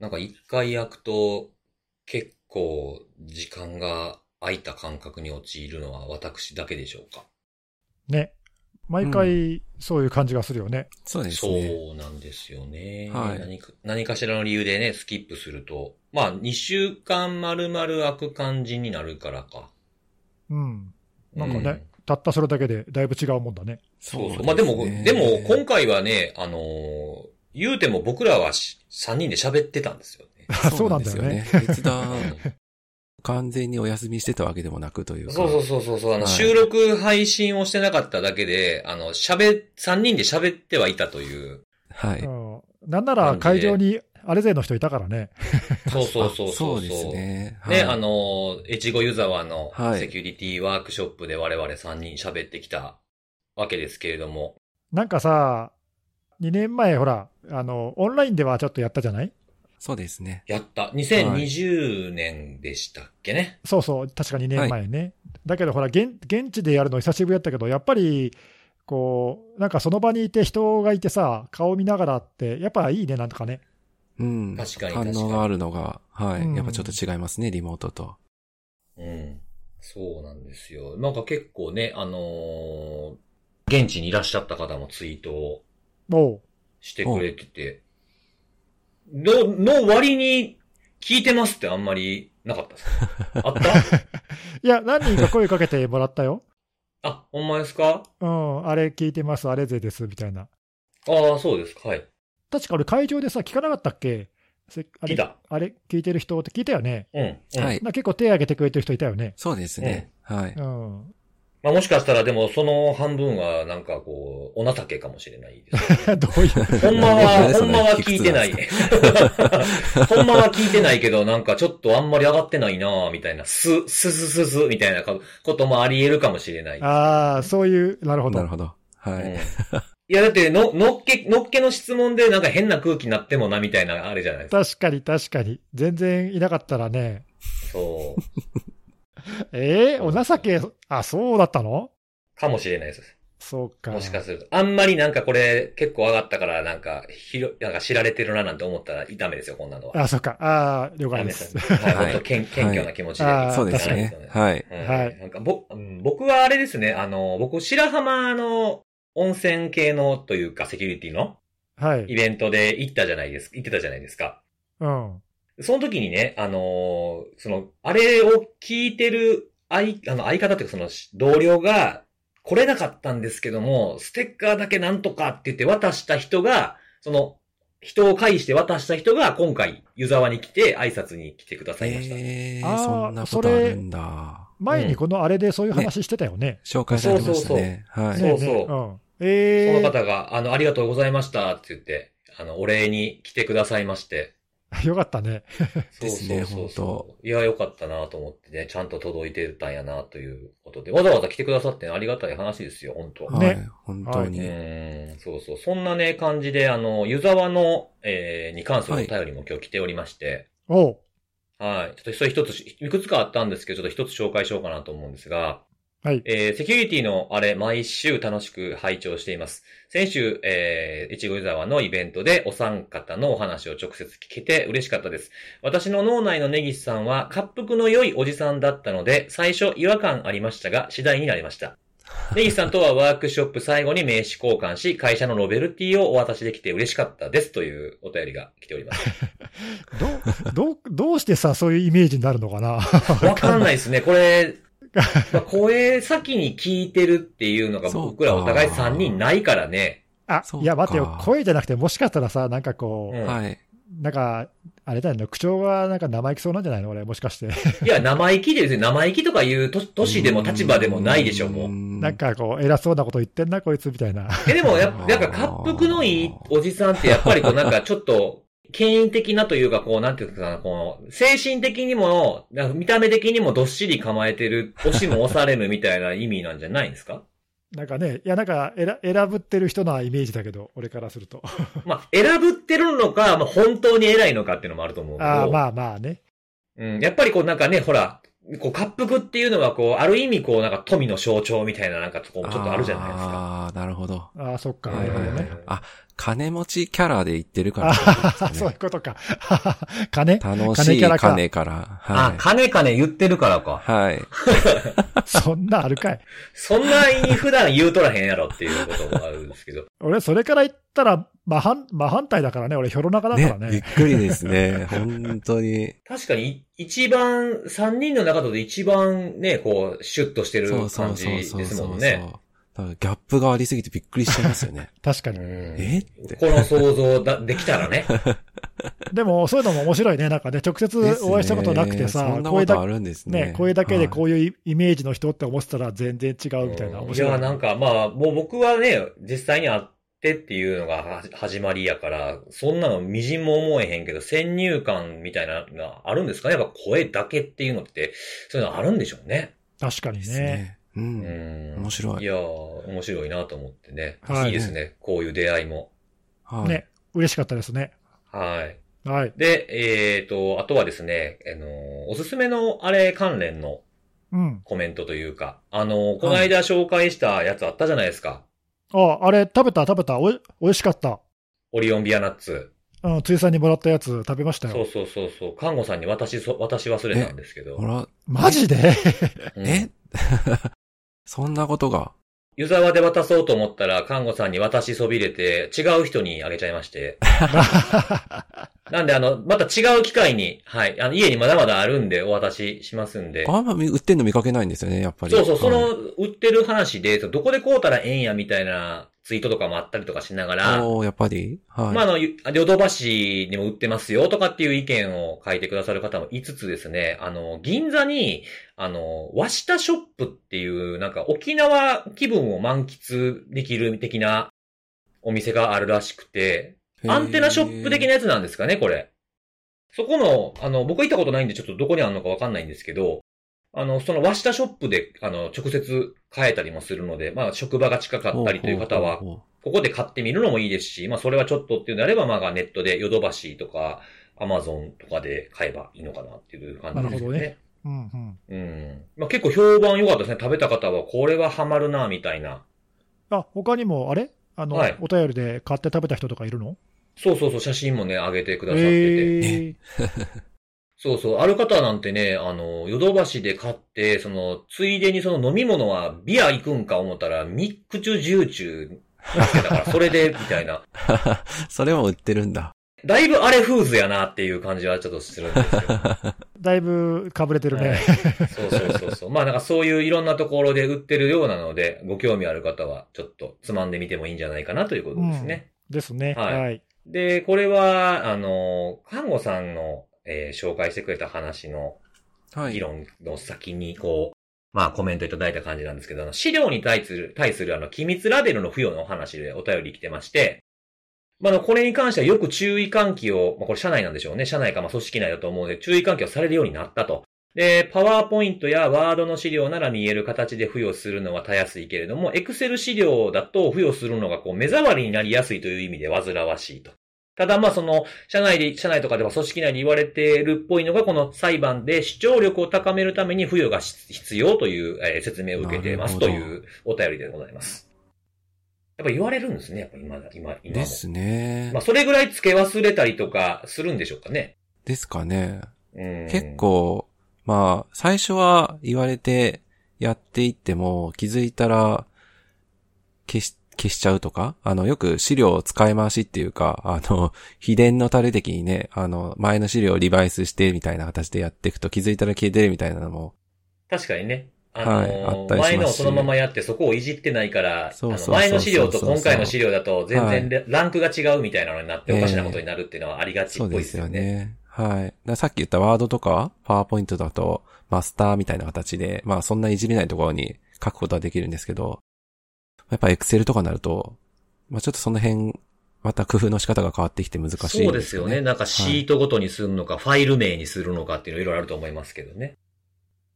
なんか一回焼くと結構時間が空いた感覚に陥るのは私だけでしょうか。ね。毎回そういう感じがするよね。そうですそね。うなんですよね。はい何か。何かしらの理由でね、スキップすると、まあ2週間丸々空く感じになるからか。うん。なんかね、うんたったそれだけでだいぶ違うもんだね。そうそう。まあでも、でも今回はね、あのー言うても僕らはし3人で喋ってたんですよね。そうなんだよね。そうなんですよね。別段、完全にお休みしてたわけでもなくというか。そうそうそうそうそう、あの、はい収録配信をしてなかっただけで、あの、喋、3人で喋ってはいたという。はい。うんなんなら会場にあれ勢の人いたからね。そうそうそうそう。あそうですね。ね、はいあ、の、越後湯沢のはいセキュリティワークショップで我々3人喋ってきたわけですけれども。なんかさ、2年前、ほら、あの、オンラインではちょっとやったじゃない？そうですね。やった。2020年でしたっけね？そうそう、確か2年前ね。だけど、ほら現、現地でやるの久しぶりだったけど、やっぱり、こう、なんかその場にいて人がいてさ、顔見ながらって、やっぱいいね、なんとかね。うん。確かに反確かに応があるのが、はい。うんやっぱちょっと違いますね、リモートと。うん。そうなんですよ。なんか結構ね、あのー現地にいらっしゃった方もツイートをしてくれてて、の、の割に聞いてますってあんまりなかったですか あった？いや、何人か声かけてもらったよ。あ、ほんまですか？うん、あれ聞いてます、あれ勢です、みたいな。ああ、そうですか。はい。確か俺会場でさ、聞かなかったっけ？せあれ聞いた。あれ聞いてる人って聞いたよね。うん。うんはい。な結構手挙げてくれてる人いたよね。そうですね。はい。うん。まあもしかしたらでもその半分はなんかこう、お情けかもしれないです。どういう。ほんまは、ほんまは聞いてない。ほんまは聞いてないけど、なんかちょっとあんまり上がってないなぁみたいな、す、すすすす、みたいなこともあり得るかもしれない。ああ、そういう、なるほど。なるほど。はい。うんいや、だって、の、のっけ、のっけの質問でなんか変な空気になってもな、みたいな、あれじゃないですか。確かに、確かに。全然いなかったらね。そう。ええお情け、あ、そうだったの？かもしれないです。そうか。もしかすると。あんまりなんかこれ結構上がったから、なんか、ひろ、なんか知られてるななんて思ったらダメですよ、こんなのは。あ、そうか。ああ、了ダ解です。メです。はい、はい本当謙謙虚な気持ちで。はいそうですね。はい。うんはいなんかぼ、うん僕はあれですね、あの、僕、白浜の温泉系のというか、セキュリティのはい。イベントで行ったじゃないですか、行ってたじゃないですか。うん。その時にね、あのーその、あれを聞いてる相、あの、相方っていうかその同僚が来れなかったんですけども、ステッカーだけなんとかって言って渡した人が、その、人を介して渡した人が今回、湯沢に来て挨拶に来てくださいました。えー、そんなことあるんだ。前にこのあれでそういう話してたよね。紹介されてましたね。はい。そうそうねねうん。そええの方が、あの、ありがとうございましたって言って、あの、お礼に来てくださいまして。よかったね。ですねそうそうそう本そう。いや、よかったなと思ってね、ちゃんと届いてたんやなということで、わざわざ来てくださってありがたい話ですよ、本当はい。本当に。そうそう。そんなね、感じで、あの、湯沢の、えー、に関するお便りも今日来ておりまして、おう。はい。ちょっとそれ一つ、いくつかあったんですけど、ちょっと一つ紹介しようかなと思うんですが、はい。えー、セキュリティのあれ、毎週楽しく拝聴しています。先週、えー、越後湯沢のイベントでお三方のお話を直接聞けて嬉しかったです。私の脳内の根岸さんは、滑腹の良いおじさんだったので、最初違和感ありましたが、次第になりました。根岸さんとはワークショップ最後に名刺交換し、会社のノベルティをお渡しできて嬉しかったですというお便りが来ております。どう、どう、どうしてさ、そういうイメージになるのかな？わかんないですね。これ、まあ声先に聞いてるっていうのが僕らお互い3人ないからね。あいや、待ってよ。声じゃなくて、もしかしたらさ、なんかこう、うんはい。なんか、あれだよね、口調がなんか生意気そうなんじゃないの俺、もしかして。いや、生意気でですね、生意気とかいうと年でも立場でもないでしょ、もう。んなん、かこう、偉そうなこと言ってんな、こいつ、みたいな。え、でもやっぱ、なんか、滑腹のいいおじさんってやっぱりこう、なんかちょっと、権威的なというか、こう、なんていうかな、この、精神的にも、見た目的にもどっしり構えてる、押しも押されぬみたいな意味なんじゃないんですか？なんかね、いや、なんか、選選ぶってる人なイメージだけど、俺からすると。まあ、選ぶってるのか、まあ、本当に偉いのかっていうのもあると思うけど。ああ、まあまあね。うん、やっぱりこうなんかね、ほら、こう、滑腹っていうのはこう、ある意味こう、なんか富の象徴みたいななんかとこもちょっとあるじゃないですか。ああ、なるほど。ああ、そっか、なるほどね。あ、金持ちキャラで言ってるかあら、ははそういうことか。金？楽しい金キャラか金から。あは、い。金金言ってるからか。はい。そんなあるかい。そんなに普段言うとらへんやろっていうこともあるんですけど。俺、それから言ったら、真反、真反対だからね。俺、ヒョロ中だからね。びっくりですね。本当に。確かに、一番、三人の中で一番ね、こう、シュッとしてるそうそ感じうそうそうですそう。ギャップがありすぎてびっくりしちゃいますよね。確かに。うんえ？って。この想像だできたらね。でも、そういうのも面白いね。なんかね、直接お会いしたことなくてさ、そんなことあ声だるんですね。ね、声だけでこう。ういうイメージの人って思ってたら全然違うみたいな。面白い。いや、なんかまあ、もう僕はね、実際に会ってっていうのがは始まりやから、そんなの微塵も思えへんけど、先入観みたいなのがあるんですかね？やっぱ声だけっていうのって、そういうのあるんでしょうね。確かにですね。ね。う。うんん。面白いいやー、面白いなと思ってね。はいいいですね。こういう出会いも。はい。ね、嬉しかったですね。はい。はい。で、えっ、と、あとはですね、あのーおすすめのあれ関連のうん。コメントというか、あのーこの間紹介したやつあったじゃないですか。あ、あれ、食べた？食べた？おい、美味しかった。オリオンビアナッツ。うん、ついさんにもらったやつ食べましたよ。そうそうそうそう。看護さんに渡しそ、渡し忘れたんですけどほ。ら、マジで？うんえ？そんなことが？湯沢で渡そうと思ったら、看護さんに渡しそびれて、違う人にあげちゃいまして。なんで、あの、また違う機会に、はい、あの、家にまだまだあるんで、お渡ししますんで。あんま売ってんの見かけないんですよね、やっぱり。そうそう、そはいの、売ってる話で、どこで買うたらええんや、みたいなツイートとかもあったりとかしながら、おーやっぱり？はい。まあ、あの、ゆヨドバシにも売ってますよとかっていう意見を書いてくださる方もいつつですね、あの、銀座に、あの、和下ショップっていう、なんか沖縄気分を満喫できる的なお店があるらしくて、アンテナショップ的なやつなんですかね、これ。そこの、あの、僕行ったことないんでちょっとどこにあるのかわかんないんですけど、あの、その和下ショップで、あの、直接買えたりもするので、まあ、職場が近かったりという方は、ここで買ってみるのもいいですし、まあそれはちょっとっていうのであれば、まあネットでヨドバシとか、アマゾンとかで買えばいいのかなっていう感じですよね。なるうんうん。うん。まあ結構評判良かったですね。食べた方は、これはハマるな、みたいな。あ、他にも、あれ？あの、はいお便りで買って食べた人とかいるの？そうそうそう、写真もね、上げてくださってて。ええ そうそう、ある方なんてね、あの、ヨドバシで買って、その、ついでにその飲み物はビア行くんか思ったら、ミックチュジューチューだから、それで、みたいな。それも売ってるんだ。だいぶあれフーズやなっていう感じはちょっとするんですよ。だいぶかぶれてるね。はいそうそうそうそう。まあなんかそういういろんなところで売ってるようなので、ご興味ある方はちょっとつまんでみてもいいんじゃないかなということですね。ですね。ははいい。で、これは、あの、看護さんの、えー紹介してくれた話のはい。議論の先に、こう、まあコメントいただいた感じなんですけど、あの資料に対する、対するあの、機密ラベルの付与の話でお便り来てまして、まあ、あの、これに関してはよく注意喚起を、まあ、これ社内なんでしょうね。社内かまあ組織内だと思うので、注意喚起をされるようになったと。で、パワーポイントやワードの資料なら見える形で付与するのはたやすいけれども、エクセル資料だと付与するのがこう目障りになりやすいという意味で煩わしいと。ただまあその、社内で、社内とかでは組織内で言われているっぽいのが、この裁判で主張力を高めるために付与が必要という、えー説明を受けていますというお便りでございます。やっぱ言われるんですね、やっぱ今だ、今、今も。ですねまあ。それぐらい付け忘れたりとかするんでしょうかね。ですかね。うん結。構、まあ、最初は言われてやっていっても気づいたら消し、消しちゃうとか、あの、よく資料を使い回しっていうか、あの、秘伝のタレ的にね、あの、前の資料をリバイスしてみたいな形でやっていくと気づいたら消えてるみたいなのも、確かにね。あのーはいあったりし前のをそのままやってそこをいじってないから、そうそうそうそうあの前の資料と今回の資料だと全はい然ランクが違うみたいなのになっておかしなことになるっていうのはありがちっぽいですよですよね。ね。はい。さっき言ったワードとか、パワーポイントだと、マスターみたいな形で、まあそんないじれないところに書くことはできるんですけど、やっぱエクセルとかになると、まあちょっとその辺、また工夫の仕方が変わってきて難しいですよね。そうですよね。なんかシートごとにするのか、ファイル名にするのかっていうのいろいろあると思いますけどね。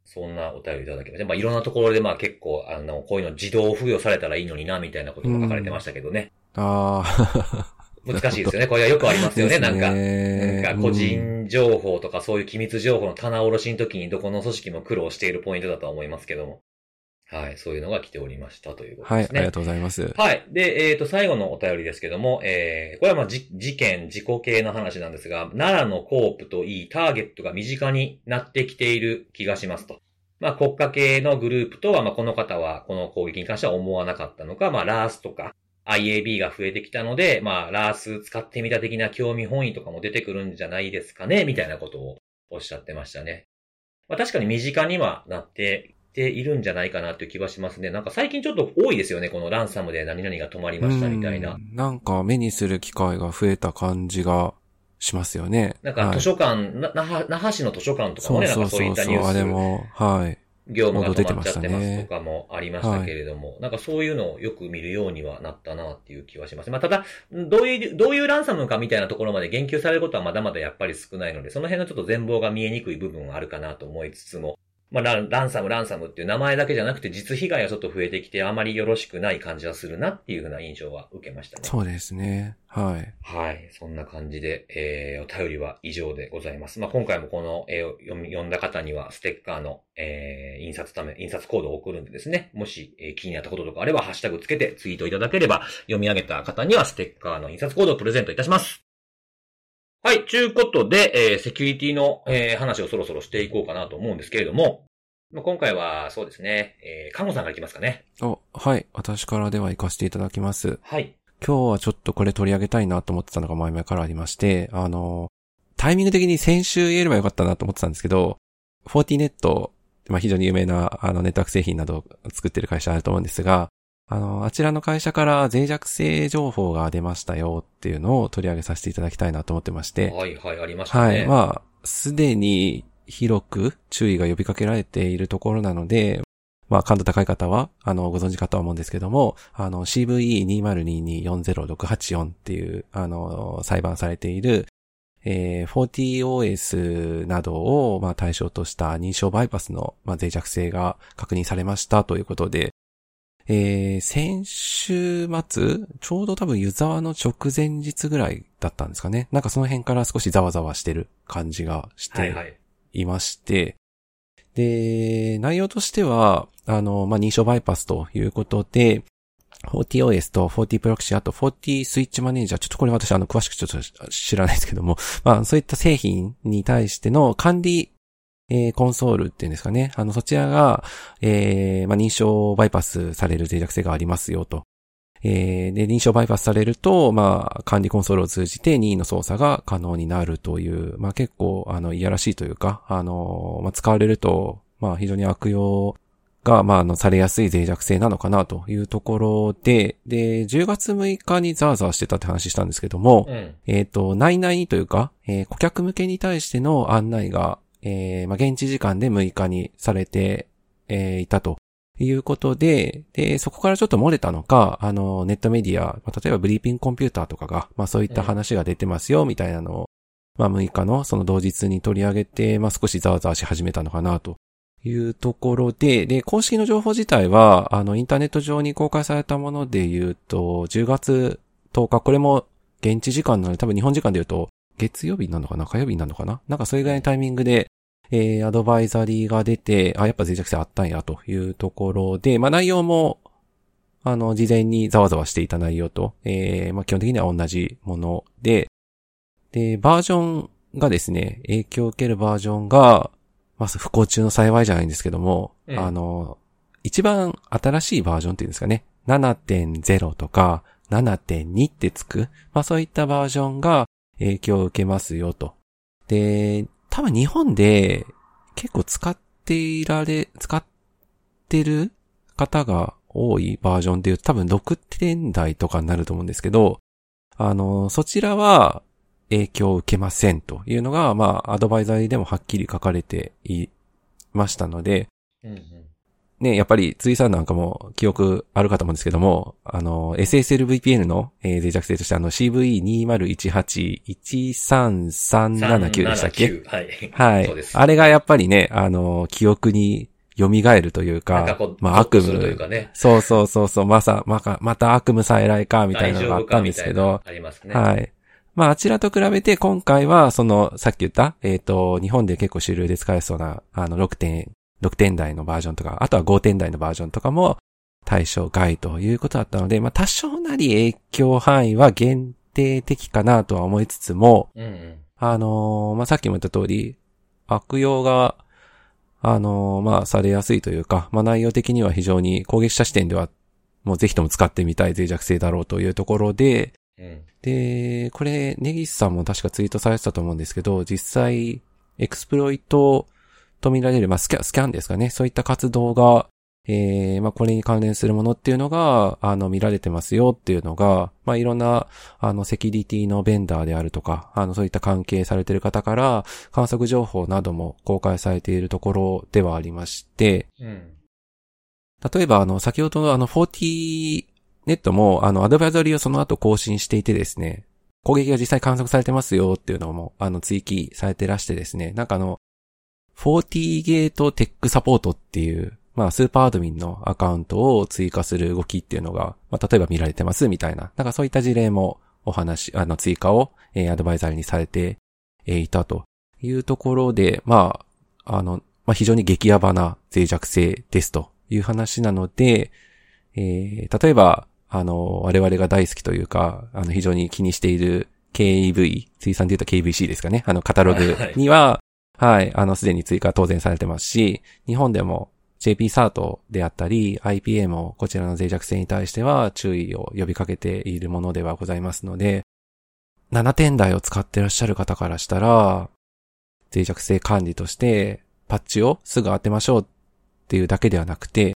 そんなお便りいただきました。まあいろんなところでまあ結構、あの、こういうの自動付与されたらいいのにな、みたいなことが書かれてましたけどね。ああ。難しいですよね。これはよくありますよね。なんか、ねなんか個人情報とかそういう機密情報の棚卸しの時にどこの組織も苦労しているポイントだとは思いますけども。はい。そういうのが来ておりましたということはい、ですね。ありがとうございます。はい。で、えっ、と、最後のお便りですけども、えー、これはまあ、じ事件、事故系の話なんですが、奈良のコープといい、ターゲットが身近になってきている気がしますと。まあ、国家系のグループとは、まあ、この方は、この攻撃に関しては思わなかったのか、まあ、ラースとか、IAB が増えてきたので、まあ、ラース使ってみた的な興味本位とかも出てくるんじゃないですかね、みたいなことをおっしゃってましたね。まあ、確かに身近にはなってているんじゃないかなっていう気はしますね。なんか最近ちょっと多いですよね。このランサムで何々が止まりましたみたいなう。んなんか目にする機会が増えた感じがしますよね。なんか図書館、な那覇、那覇市の図書館とかもね、なんかそういったニュあれーも、はい。ス、業務が止まっちゃってますとかもありましたけれども、なんかそういうのをよく見るようにはなったなっていう気はします。まあただ、どういう、どういうランサムかみたいなところまで言及されることはまだまだやっぱり少ないので、その辺のちょっと全貌が見えにくい部分はあるかなと思いつつも、まあラン、ランサム、ランサムっていう名前だけじゃなくて実被害がちょっと増えてきてあまりよろしくない感じはするなっていうふうな印象は受けましたね。そうですね。はい。はい。そんな感じで、えー、お便りは以上でございます。まあ、今回もこの、えー読み読んだ方には、ステッカーの、えー、印刷ため、印刷コードを送るんでですね、もし、えー気になったこととかあれば、ハッシュタグつけてツイートいただければ、読み上げた方には、ステッカーの印刷コードをプレゼントいたします。はい。ちゅうことで、えー、セキュリティの、えー、話をそろそろしていこうかなと思うんですけれども、まあ今回は、そうですね、えー、看護さんからいきますかね。お、はい。私からでは行かせていただきます。はい。今日はちょっとこれ取り上げたいなと思ってたのが前々からありまして、あの、タイミング的に先週言えればよかったなと思ってたんですけど、フォーティネット、まあ非常に有名なあのネットワーク製品などを作ってる会社あると思うんですが、あの、あちらの会社から脆弱性情報が出ましたよっていうのを取り上げさせていただきたいなと思ってまして、はい、はい、ありましたね。はい。まあ、すでに広く注意が呼びかけられているところなので、まあ、感度高い方は、あの、ご存知かとは思うんですけども、あの、CVE2022-40684 っていう、あの、裁判されている、えー、40OS などを、まあ、対象とした認証バイパスの、まあ、脆弱性が確認されましたということで、えー、先週末、ちょうど多分湯沢の直前日ぐらいだったんですかね。なんかその辺から少しざわざわしてる感じがしてはいはい。いまして、で、内容としては、あの、まあ、認証バイパスということで、40OS と40 Proxy、あと40スイッチマネージャー、ちょっとこれ私あの、詳しくちょっと知らないですけども、まあ、そういった製品に対しての管理、えーコンソールっていうんですかね。あの、そちらが、えーまあ、認証バイパスされる脆弱性がありますよと。えーで、認証バイパスされると、まあ、管理コンソールを通じて任意の操作が可能になるという、まあ結構、あの、いやらしいというか、あの、まあ使われると、まあ非常に悪用が、まあ、あの、されやすい脆弱性なのかなというところで、で、10月6日にザーザーしてたって話したんですけども、うん。えっ、と、内々というか、えー顧客向けに対しての案内が、えーまあ、現地時間で6日にされて、えーいたということで、で、そこからちょっと漏れたのか、あの、ネットメディア、まあ例えばブリーピングコンピューターとかが、まあ、そういった話が出てますよ、みたいなのを、まあ、6日のその同日に取り上げて、まあ、少しざわざわし始めたのかな、というところで、で、公式の情報自体は、あの、インターネット上に公開されたもので言うと、10月10日、これも現地時間なので、多分日本時間で言うと、月曜日なのかな？火曜日なのかな？なんかそれぐらいのタイミングで、えー、アドバイザリーが出て、あ、やっぱ脆弱性あったんやというところで、まあ内容も、あの、事前にざわざわしていた内容と、えー、まあ基本的には同じもので、で、バージョンがですね、影響を受けるバージョンが、まあ不幸中の幸いじゃないんですけども、うんあの、一番新しいバージョンっていうんですかね、7.0とか7.2ってつく、まあそういったバージョンが影響を受けますよと。で、多分日本で結構使っていられ、使ってる方が多いバージョンで言うと多分6点台とかになると思うんですけど、あの、そちらは影響を受けませんというのが、まあ、アドバイザーでもはっきり書かれていましたので、うんうん。ね、やっぱり、ついさんなんかも記憶あるかと思うんですけども、あの、SSLVPN の、えー脆弱性としてあの CV2018-13379 でしたっけ？379はい。はいそうで。す。あれがやっぱりね、あの、記憶に蘇るというか、かまあ悪夢、かね。そうそうそうそう、まさ、まか、また悪夢さえらいか、みたいなのがあったんですけどありますね。はい。まあ、あちらと比べて今回は、その、さっき言った、えっ、と、日本で結構主流で使えそうな、あの、6点6点台のバージョンとか、あとは5点台のバージョンとかも対象外ということだったので、まあ多少なり影響範囲は限定的かなとは思いつつも、うんうん。あのーまあ、さっきも言った通り、悪用が、あのーまあ、されやすいというか、まあ、内容的には非常に攻撃者視点では、もうぜひとも使ってみたい脆弱性だろうというところで、うん。で、これ、ネギスさんも確かツイートされてたと思うんですけど、実際、エクスプロイトと見られる、まあ、スキャン、スキャンですかね。そういった活動が、えー、まあ、これに関連するものっていうのが、あの、見られてますよっていうのが、まあ、いろんな、あの、セキュリティのベンダーであるとか、あの、そういった関係されている方から、観測情報なども公開されているところではありまして、うん。例えば、あの、先ほどのあの、40ネットも、あの、アドバイザリーをその後更新していてですね、攻撃が実際観測されてますよっていうのも、あの、追記されてらしてですね、なんかあの、40ゲートテックサポートっていう、まあ、スーパーアドミンのアカウントを追加する動きっていうのが、まあ、例えば見られてますみたいな、なんかそういった事例もお話、あの、追加を、えーアドバイザーにされて、えーいたというところで、まあ、あの、まあ、非常に激ヤバな脆弱性ですという話なので、えー例えば、あの、我々が大好きというか、あの、非常に気にしている KV、水産で言うと KVC ですかね。あの、カタログには、はい、あの、すでに追加当然されてますし、日本でも JP サートであったり、IPA もこちらの脆弱性に対しては注意を呼びかけているものではございますので、7点台を使ってらっしゃる方からしたら、脆弱性管理としてパッチをすぐ当てましょうっていうだけではなくて、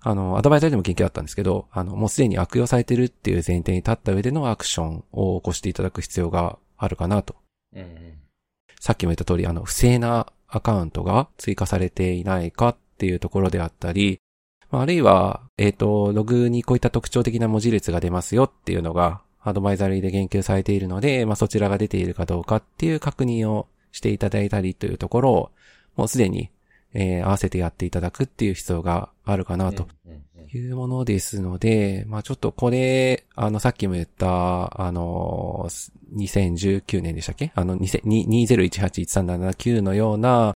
あの、アドバイザーでも研究だったんですけど、あの、もうすでに悪用されてるっていう前提に立った上でのアクションを起こしていただく必要があるかなと。うん。さっきも言った通り、あの、不正なアカウントが追加されていないかっていうところであったり、あるいは、えっ、と、ログにこういった特徴的な文字列が出ますよっていうのが、アドバイザリーで言及されているので、まあそちらが出ているかどうかっていう確認をしていただいたりというところを、もうすでに、えー合わせてやっていただくっていう必要があるかなと。いうものですので、まあちょっとこれ、あの、さっきも言った、あの、2019年でしたっけ？あの、2018-1379のような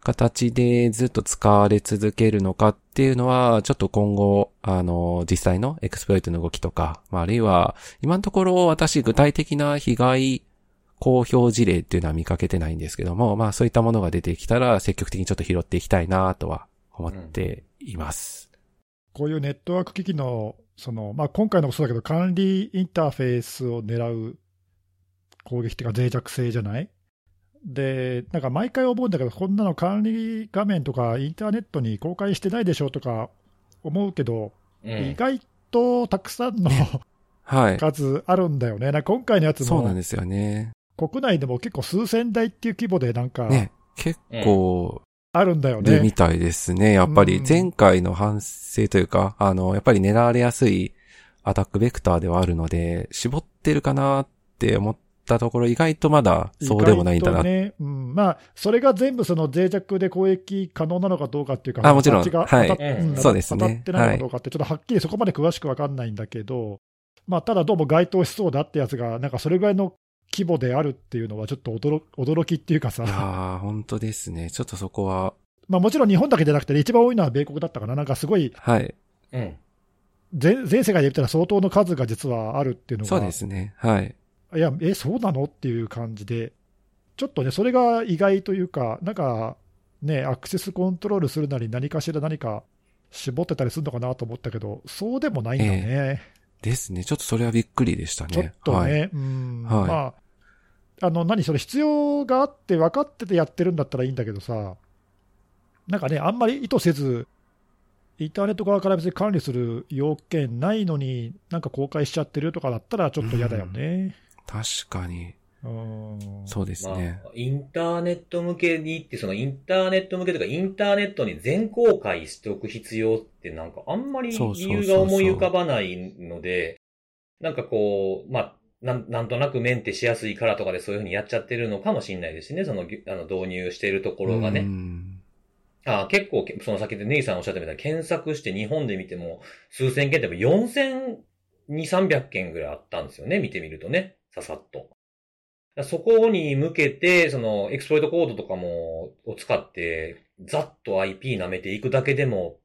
形でずっと使われ続けるのかっていうのは、ちょっと今後、あの、実際のエクスプロイトの動きとか、まあ、あるいは、今のところ私具体的な被害公表事例っていうのは見かけてないんですけども、まあそういったものが出てきたら積極的にちょっと拾っていきたいなとは思っています。こういうネットワーク機器の、そのまあ、今回のもそうだけど、管理インターフェースを狙う攻撃っていうか、脆弱性じゃない？で、なんか毎回思うんだけど、こんなの管理画面とかインターネットに公開してないでしょとか思うけど、うん意外とたくさんの はい。数あるんだよね。なんか今回のやつもそうなんですよね。国内でも結構数千台っていう規模でなんかね。結構、あるんだよね。るみたいですね。やっぱりうん。前回の反省というか、あの、やっぱり狙われやすいアタックベクターではあるので、絞ってるかなって思ったところ、意外とまだそうでもないんだな。ね。うん、まあ、それが全部その脆弱で攻撃可能なのかどうかっていうか、あもちろん。はい。うんんそうですね。当たってないのかどうかって、ちょっとはっきりそこまで詳しくわかんないんだけど、まあ、ただどうも該当しそうだってやつが、なんかそれぐらいの規模であるっていうのは、ちょっと驚驚きっていうかさい、やー、本当ですね。ちょっとそこは、まあ、もちろん日本だけじゃなくて、一番多いのは米国だったかな、なんかすごい、はい。うん。全全世界で言ったら相当の数が実はあるっていうのが、そうですね。はい。いや、え、そうなのっていう感じで、ちょっとね、それが意外というか、なんかね、アクセスコントロールするなり、何かしら何か絞ってたりするのかなと思ったけど、そうでもないんだね、ですね。ちょっとそれはびっくりでしたね。ちょっとね、はい。うん、はいまあ、あの何、それ必要があって分かっててやってるんだったらいいんだけどさ、なんかね、あんまり意図せず、インターネット側から別に管理する要件ないのに、なんか公開しちゃってるとかだったら、ちょっと嫌だよね。確かに。うんそうですね。まあ、インターネット向けにって、そのインターネット向けとか、インターネットに全公開しておく必要ってなんかあんまり理由が思い浮かばないので、なんかこう、まあ、なんなんとなくメンテしやすいからとかでそういうふうにやっちゃってるのかもしれないですしね、その、ぎあの導入しているところがうね。んあ結構、その先でネギさんおっしゃったみたいに検索して日本で見ても数千件って4200、300件ぐらいあったんですよね、見てみるとね、ささっと。そこに向けて、その、エクスプロイトコードとかも、を使って、ざっと IP 舐めていくだけでも、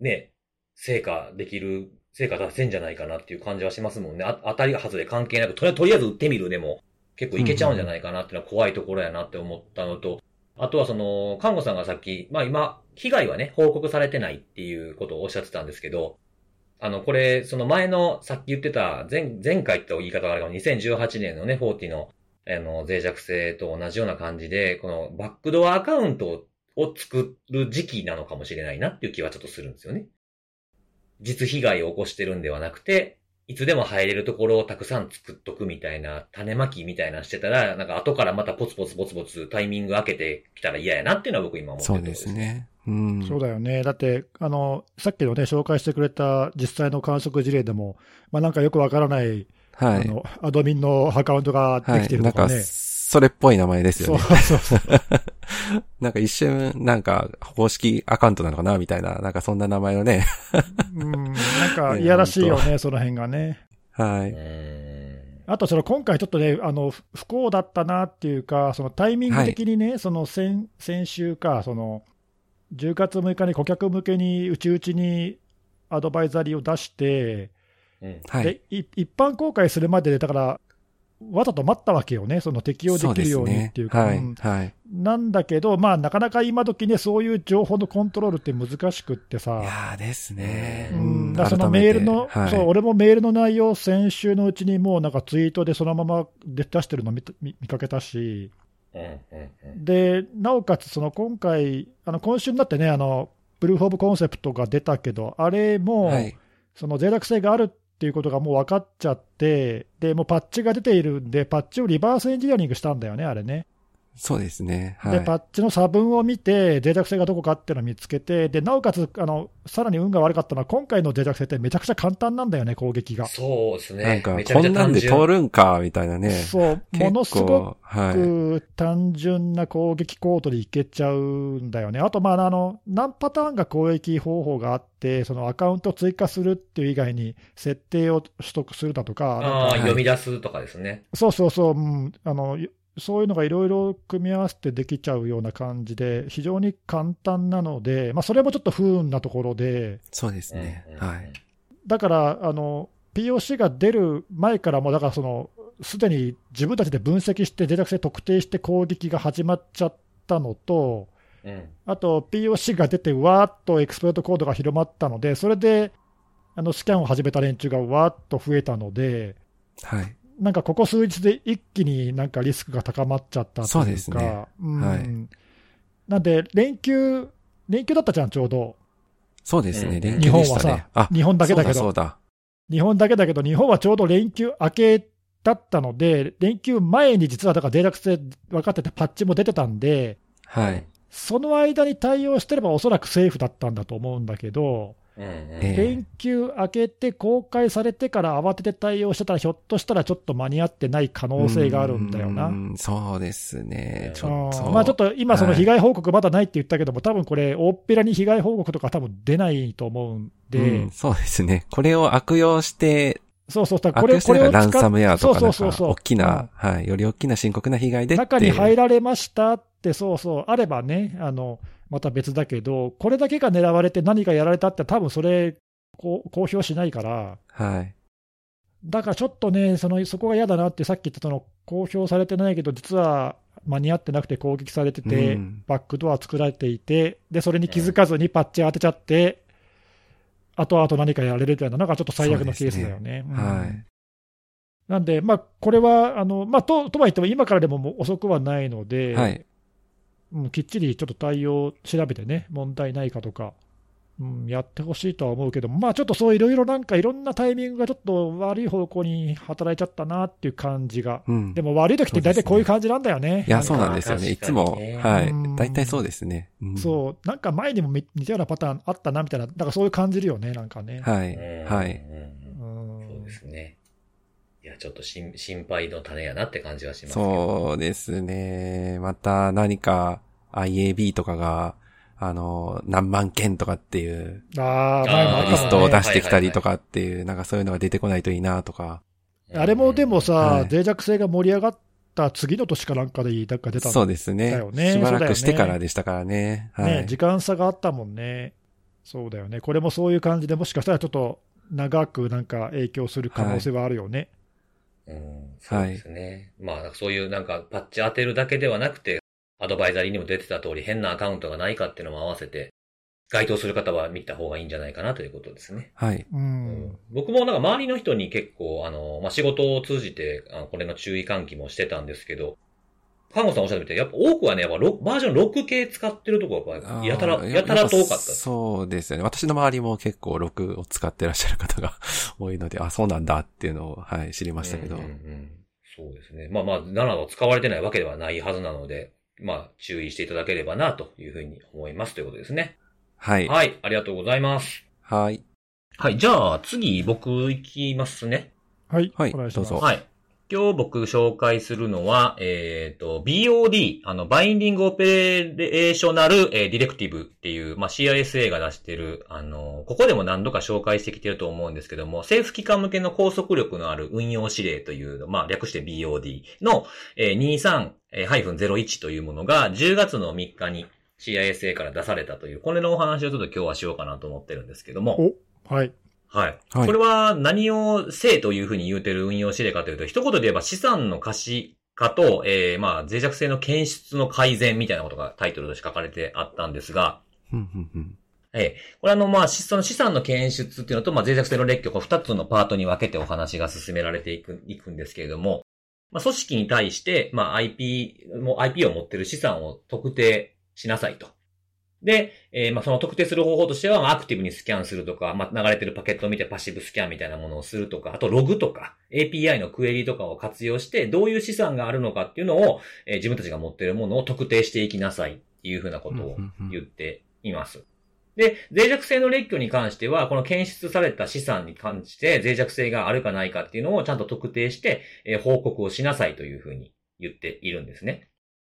ね、成果できる、成果出せんじゃないかなっていう感じはしますもんね。あ当たりが外れ関係なく、とりあえずとりあえず打ってみるでも、結構いけちゃうんじゃないかなっていうのは怖いところやなって思ったのと、あとはその、看護さんがさっき、まあ今、被害はね、報告されてないっていうことをおっしゃってたんですけど、あの、これ、その前の、さっき言ってた、前、前回って言い方があるかも、2018年のね、40の、あの、脆弱性と同じような感じで、このバックドアアカウントを作る時期なのかもしれないなっていう気はちょっとするんですよね。実被害を起こしてるんではなくて、いつでも入れるところをたくさん作っとくみたいな、種まきみたいなしてたら、なんか後からまたポツポツポツポツタイミング開けてきたら嫌やなっていうのは僕今思ってそうるところです。ね。うん。そうだよね。だって、あの、さっきのね、紹介してくれた実際の観測事例でも、まあなんかよくわからない、はい。あの、アドミンのアカウントがで。きてるとかね。それっぽい名前ですよそうね。そうそう。なんか一瞬、なんか、公式アカウントなのかなみたいな、なんかそんな名前のね。うん、なんか、いやらしいよね、その辺がね。はい。あと、その今回ちょっとね、あの、不不幸だったなっていうか、そのタイミング的にね、その先、先週か、その、10月6日に顧客向けに、うちうちにアドバイザリーを出して、うん。はい。でい一般公開するまでで、だから、わざと待ったわけよね、その適用できるようにっていうか。はい。うんはい。なんだけど、まあ、なかなか今時ね、そういう情報のコントロールって難しくっていさ。やーですね。ううんん、だからそのメールの、改めてそう、はい。俺もメールの内容、先週のうちにもうなんかツイートでそのまま出出してるの見た見見かけたし、うん。うん。うん。で、なおかつ、その今回、あの今週になってね、あの、プルーフ・オブ・コンセプトが出たけど、あれも、はい。その脆弱性があるってっていうことがもう分かっちゃって、で、もうパッチが出ているんで、パッチをリバースエンジニアリングしたんだよね、あれね。そうですね。はで、い。パッチの差分を見て、脆弱性がどこかっていうのを見つけて、で、なおかつ、あの、さらに運が悪かったのは、今回の脆弱性ってめちゃくちゃ簡単なんだよね、攻撃が。そうですね。なんか、こんなんで通るんか、みたいなね。そう、結ものすご。く単純な攻撃コードでいけちゃうんだよね。あと、まあ、あの、何パターンが攻撃方法があって、そのアカウントを追加するっていう以外に、設定を取得するだとか、ああ、はい読み出すとかですね。そうそうそう、うん、あの、そういうのがいろいろ組み合わせてできちゃうような感じで、非常に簡単なので、まあ、それもちょっと不運なところで、そうですねうん。はい。。だから、あの、POC が出る前からも、だからその、すでに自分たちで分析して、脆弱性特定して攻撃が始まっちゃったのと、うん。あと POC が出て、わーっとエクスプロイトコードが広まったので、それであのスキャンを始めた連中がわーっと増えたので、はい。なんかここ数日で一気になんかリスクが高まっちゃったというか、そうですねうんはいなんで、連休、連休だったじゃん、ちょうど。そうですね。うん連日休でしたね本はさ。、あ、日本だけだけどそう、だ、日本だけだけど、日本はちょうど連休明けだったので、連休前に実はだから脆弱性分かってて、パッチも出てたんで。はい。その間に対応してればおそらくセーフだったんだと思うんだけど、連休明けて公開されてから慌てて対応してたら、ひょっとしたらちょっと間に合ってない可能性があるんだよな。うんそうですね。ちょっと。うんまあちょっと今、そのはい被害報告まだないって言ったけども、多分これ、大っぺらに被害報告とか多分出ないと思うんで、うんそうですね。これを悪用して、そうそう、これ悪用してるのがランサムウェアとか、そうそうそう大きな、はい、より大きな深刻な被害で。中に入られましたって、そうそう、あればね、あのまた別だけど、これだけが狙われて何かやられたって、多分それ公表しないから、はい。だからちょっとね、そのそこが嫌だなって、さっき言ったその公表されてないけど、実は間に合ってなくて攻撃されてて、うんバックドア作られていて、でそれに気づかずにパッチ当てちゃって、後々何かやられるというのは、なんかちょっと最悪のケースだよね。うんはい。なんで、まあ、これは、あのまあ、ととはいっても、今からでももう遅くはないので、はい。うん、きっちりちょっと対応調べてね、問題ないかとか、うん、やってほしいとは思うけども、まあちょっとそういろいろなんかいろんなタイミングがちょっと悪い方向に働いちゃったなっていう感じが。うん。でも悪い時って大体こういう感じなんだよね。いや、そうかなんですよね。いつもね、はいうん。大体そうですね。うんそう、なんか前にも似たようなパターンあったなみたいな、なんかそういう感じるよね、なんかね。はい。うんはい。うんうんそうですね。いや、ちょっと心配の種やなって感じはしますけど。そうですね。また何か IAB とかが、あの、何万件とかっていうああ、リストを出してきたりとかっていう、なんかそういうのが出てこないといいなとか。あれもでもさ、はい脆弱性が盛り上がっった次の年かなんかで、なんか出たんそうですね。だよねしばらくしてからでしたからね。はい。ね、時間差があったもんね。そうだよね。これもそういう感じでもしかしたらちょっと長くなんか影響する可能性はあるよね。うん、そうですね。まあ、そういうなんかパッチ当てるだけではなくて、アドバイザリーにも出てた通り変なアカウントがないかっていうのも合わせて、該当する方は見た方がいいんじゃないかなということですね。はい。う。うん僕もなんか周りの人に結構、あの、まあ、仕事を通じて、あのこれの注意喚起もしてたんですけど、看護さんおっしゃってみて、やっぱ多くはね、やっぱろバージョン6系使ってるところが、やたら、やたらと多かった。そうですよね。私の周りも結構6を使ってらっしゃる方が 多いので、あ、そうなんだっていうのを、はい、知りましたけど。うんうんうんそうですね。まあまあ、7は使われてないわけではないはずなので、まあ、注意していただければな、というふうに思いますということですね。はい。はい、ありがとうございます。はい。はい、じゃあ、次、僕行きますね。はい。はいお願いします。どうぞはい。今日僕紹介するのは、えっ、と、BOD、あの、バインディングオペレーショナル、えーディレクティブっていう、まあ、CISA が出してる、あの、ここでも何度か紹介してきてると思うんですけども、政府機関向けの拘束力のある運用指令という、まあ、略して BOD の、えー、23-01というものが10月の3日に CISA から出されたという、これのお話をちょっと今日はしようかなと思ってるんですけども。はい。はい。はいこれは何をせえというふうに言うてる運用指令かというと、一言で言えば資産の可視化と、えー、まあ、脆弱性の検出の改善みたいなことがタイトルとして書かれてあったんですが、えー、これあの、まあ、しその資産の検出っていうのと、まあ、脆弱性の列挙、こう二つのパートに分けてお話が進められていく、いくんですけれども、まあ、組織に対して、まあ、IP、もう IP を持ってる資産を特定しなさいと。で、えーまあ、その特定する方法としては、まあアクティブにスキャンするとか、まあ、流れてるパケットを見てパッシブスキャンみたいなものをするとか、あとログとか、API のクエリとかを活用して、どういう資産があるのかっていうのを、えー自分たちが持っているものを特定していきなさいっていうふうなことを言っています。で、脆弱性の列挙に関しては、この検出された資産に関して脆弱性があるかないかっていうのをちゃんと特定して、えー報告をしなさいというふうに言っているんですね。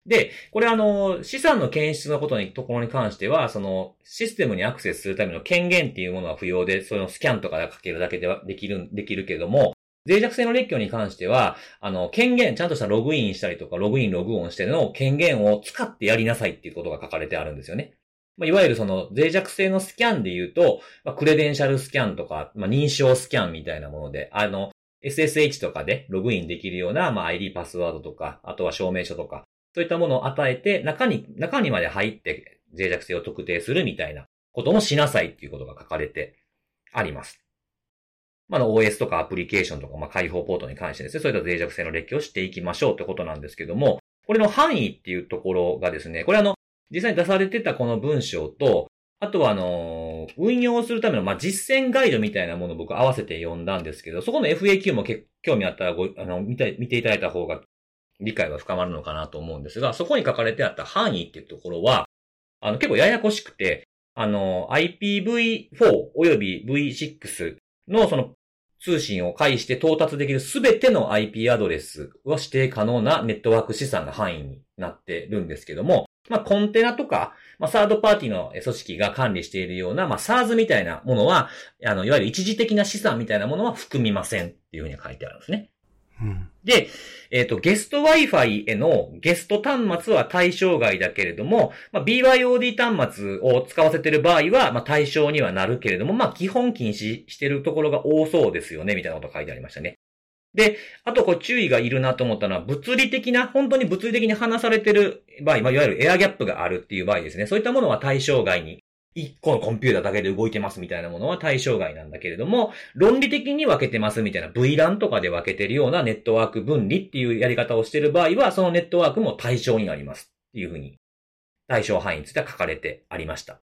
で、これあの、資産の検出のことに、ところに関しては、その、システムにアクセスするための権限っていうものは不要で、そのスキャンとかでかけるだけではできる、できるけども、脆弱性の列挙に関しては、あの、権限、ちゃんとしたログインしたりとか、ログイン、ログオンしての権限を使ってやりなさいっていうことが書かれてあるんですよね。まあ、いわゆるその脆弱性のスキャンで言うと、まあ、クレデンシャルスキャンとか、まあ、認証スキャンみたいなもので、あの、SSH とかでログインできるような、まあ、ID パスワードとか、あとは証明書とか、そういったものを与えて、中に、中にまで入って脆弱性を特定するみたいなこともしなさいっていうことが書かれてあります。まあ、OS とかアプリケーションとか、まあ、開放ポートに関してですね、そういった脆弱性の列挙をしていきましょうってことなんですけども、これの範囲っていうところがですね、これあの、実際に出されてたこの文章と、あとはあの、運用するための、まあ、実践ガイドみたいなものを僕合わせて読んだんですけど、そこの FAQ も結構興味あったらご、あの、見て、見ていただいた方が理解は深まるのかなと思うんですが、そこに書かれてあった範囲っていうところは、あの、結構ややこしくて、あの、IPv4 および V6 のその通信を介して到達できるすべての IP アドレスは指定可能なネットワーク資産が範囲になってるんですけども、まあ、コンテナとか、まあ、サードパーティーの組織が管理しているような、まあ、SARS みたいなものは、あの、いわゆる一時的な資産みたいなものは含みませんっていうふうに書いてあるんですね。で、えっ、と、ゲスト Wi-Fi へのゲスト端末は対象外だけれども、まあ、BYOD 端末を使わせてる場合は、まあ、対象にはなるけれども、まあ、基本禁止してるところが多そうですよね、みたいなこと書いてありましたね。で、あと、こう、注意がいるなと思ったのは、物理的な、本当に物理的に離されてる場合、まあ、いわゆるエアギャップがあるっていう場合ですね。そういったものは対象外に、一個のコンピューターだけで動いてますみたいなものは対象外なんだけれども、論理的に分けてますみたいな VLAN とかで分けてるようなネットワーク分離っていうやり方をしている場合は、そのネットワークも対象になりますっていうふうに、対象範囲については書かれてありました。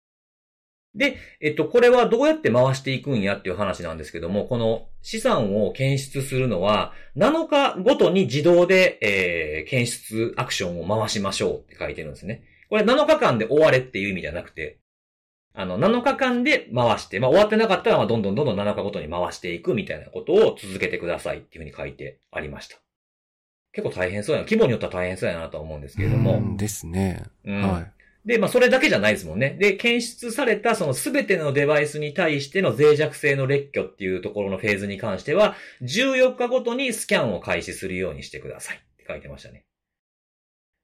で、えっと、これはどうやって回していくんやっていう話なんですけども、この資産を検出するのは、7日ごとに自動で、えー、検出アクションを回しましょうって書いてるんですね。これ7日間で終われっていう意味じゃなくて、あの、7日間で回して、まあ終わってなかったら、まあどんどんどんどん7日ごとに回していくみたいなことを続けてくださいっていうふうに書いてありました。結構大変そうやな。規模によっては大変そうやなと思うんですけれども。うんですね。うんはい。で、まあ、それだけじゃないですもんね。で、検出されたそのすべてのデバイスに対しての脆弱性の列挙っていうところのフェーズに関しては、14日ごとにスキャンを開始するようにしてくださいって書いてましたね。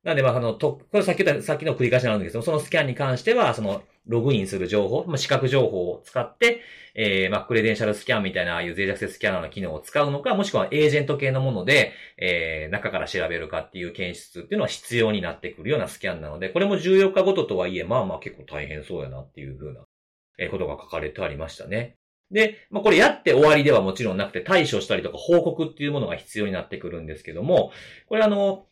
なんで、まあ、あの、と、これさっき言った、さっきの繰り返しなんですけど、そのスキャンに関しては、その、ログインする情報、まあ、視覚情報を使って、えー、まあ、クレデンシャルスキャンみたいな、ああいう脆弱性スキャナーの機能を使うのか、もしくはエージェント系のもので、えー、中から調べるかっていう検出っていうのは必要になってくるようなスキャンなので、これも14日ごととはいえ、まあまあ結構大変そうやなっていうふうな、えことが書かれてありましたね。で、まあ、これやって終わりではもちろんなくて対処したりとか報告っていうものが必要になってくるんですけども、これあの、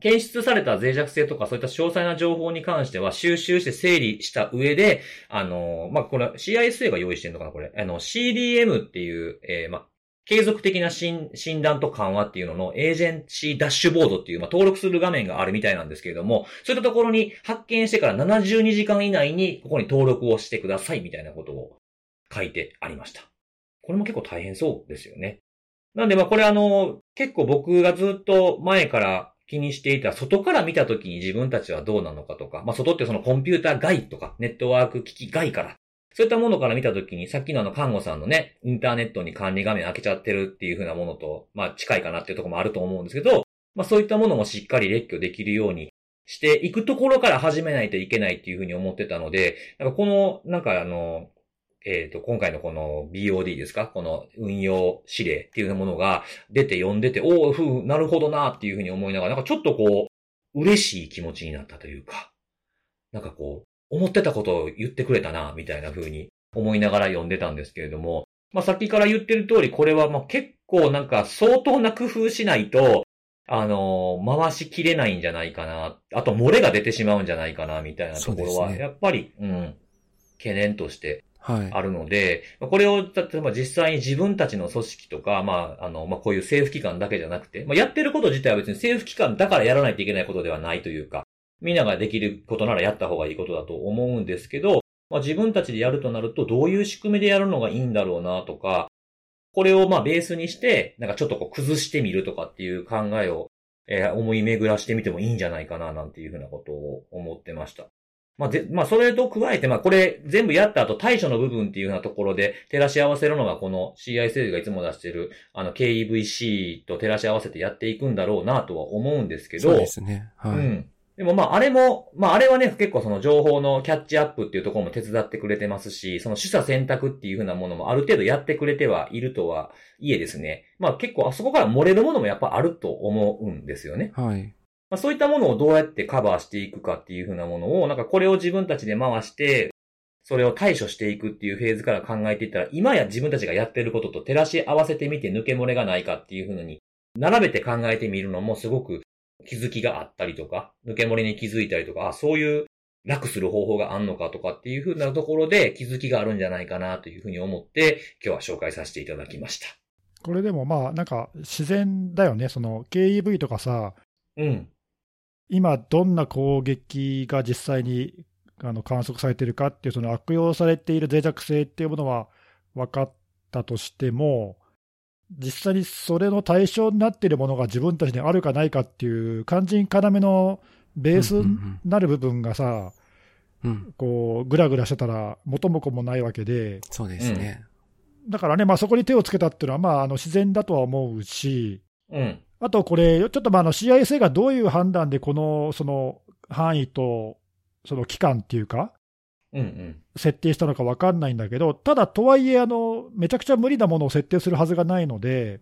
検出された脆弱性とかそういった詳細な情報に関しては収集して整理した上で、あの、まあ、これ CISA が用意してるのかなこれ。あの、CDM っていう、えー、まあ、継続的な診断と緩和っていうののエージェンシーダッシュボードっていう、まあ、登録する画面があるみたいなんですけれども、そういったところに発見してから72時間以内にここに登録をしてくださいみたいなことを書いてありました。これも結構大変そうですよね。なんでまあこれあの、結構僕がずっと前から気にしていた外から見た時に自分たちはどうなのかとか、まあ外ってそのコンピューター外とかネットワーク機器外からそういったものから見たときに、さっきのあの、看護さんのね、インターネットに管理画面開けちゃってるっていう風なものと、まあ、近いかなっていうとこもあると思うんですけど、まあ、そういったものもしっかり列挙できるようにしていくところから始めないといけないっていう風に思ってたので、なんかこの、なんかあの、えっ、ー、と、今回のこの BOD ですか？この運用指令っていうものが出て読んでて、おお、ふう、なるほどなっていう風に思いながら、なんかちょっとこう、嬉しい気持ちになったというか、なんかこう、思ってたことを言ってくれたな、みたいな風に思いながら読んでたんですけれども、まあ、さっきから言ってる通り、これはまあ結構なんか相当な工夫しないと、あのー、回しきれないんじゃないかな。あと、漏れが出てしまうんじゃないかな、みたいなところは、やっぱり、うね、うん、懸念としてあるので、はい、これを、例えば実際に自分たちの組織とか、まあ、あの、まあ、こういう政府機関だけじゃなくて、まあ、やってること自体は別に政府機関だからやらないといけないことではないというか、みんなができることならやった方がいいことだと思うんですけど、まあ、自分たちでやるとなるとどういう仕組みでやるのがいいんだろうなとか、これをまあベースにして、なんかちょっとこう崩してみるとかっていう考えを、えー、思い巡らしてみてもいいんじゃないかななんていうふうなことを思ってました。まあ、ぜ、まあ、それと加えて、まあ、これ全部やった後対処の部分っていうようなところで照らし合わせるのがこの CI がいつも出してるあの KEVC と照らし合わせてやっていくんだろうなとは思うんですけど。そうですね。はい。うん。でもまあ、あれも、まあ、あれはね、結構その情報のキャッチアップっていうところも手伝ってくれてますし、その取捨選択っていうふうなものもある程度やってくれてはいるとはいえですね。まあ結構あそこから漏れるものもやっぱあると思うんですよね。はい。まあそういったものをどうやってカバーしていくかっていうふうなものを、なんかこれを自分たちで回して、それを対処していくっていうフェーズから考えていったら、今や自分たちがやってることと照らし合わせてみて抜け漏れがないかっていうふうに、並べて考えてみるのもすごく気づきがあったりとか、抜け漏れに気づいたりとか、あ、そういう楽する方法があんのかとかっていう風なところで気づきがあるんじゃないかなというふうに思って、今日は紹介させていただきました。これでもまあ、なんか自然だよね。その KEV とかさ、うん。今どんな攻撃が実際にあの観測されているかっていう、その悪用されている脆弱性っていうものは分かったとしても、実際にそれの対象になっているものが自分たちにあるかないかっていう、肝心要のベースになる部分がさ、うん、こう、ぐらぐらしてたら、元も子もないわけで、そうですね。だからね、まあ、そこに手をつけたっていうのは、まあ、あの自然だとは思うし、うん、あとこれ、ちょっとまああの CISA がどういう判断でこのその範囲とその期間っていうか、うんうん、設定したのか分かんないんだけど、ただとはいえあの、めちゃくちゃ無理なものを設定するはずがないので、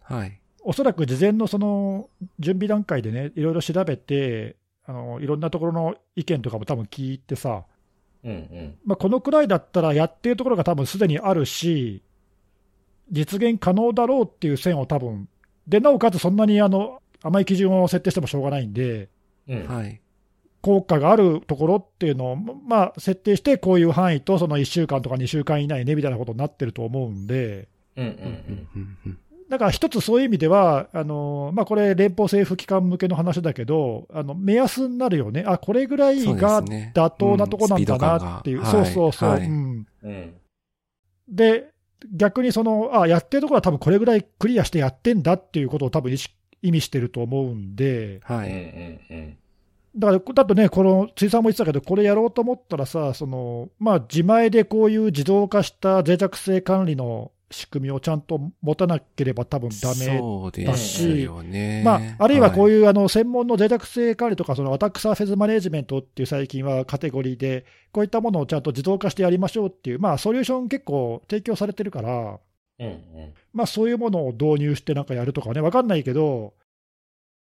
はい、おそらく事前のその準備段階でね、いろいろ調べてあの、いろんなところの意見とかも多分聞いてさ、うんうん。まあ、このくらいだったらやってるところが多分すでにあるし、実現可能だろうっていう線を多分でなおかつそんなにあの甘い基準を設定してもしょうがないんで、うん、はい。効果があるところっていうのを、まあ、設定して、こういう範囲とその1週間とか2週間以内ねみたいなことになってると思うんで、だから一つそういう意味では、あのまあ、これ、連邦政府機関向けの話だけど、あの目安になるよね、あこれぐらいが妥当なとこなんだなっていう、そう、ねうん、そうそうそう、はい、うん、うん、で、逆にその、あやってるところは多分これぐらいクリアしてやってんだっていうことを多分意味してると思うんで、はい、だから、だとね、この、辻さんも言ってたけど、これやろうと思ったらさ、その、まあ、自前でこういう自動化した脆弱性管理の仕組みをちゃんと持たなければ多分ダメそうですよね。まあ、あるいはこういいうあの専門の脆弱性管理とか、そのアタックサーフェスマネジメントっていう最近はカテゴリーで、こういったものをちゃんと自動化してやりましょうっていう、まあ、ソリューション結構提供されてるから、うんうん。まあ、そういうものを導入してなんかやるとかね、わかんないけど、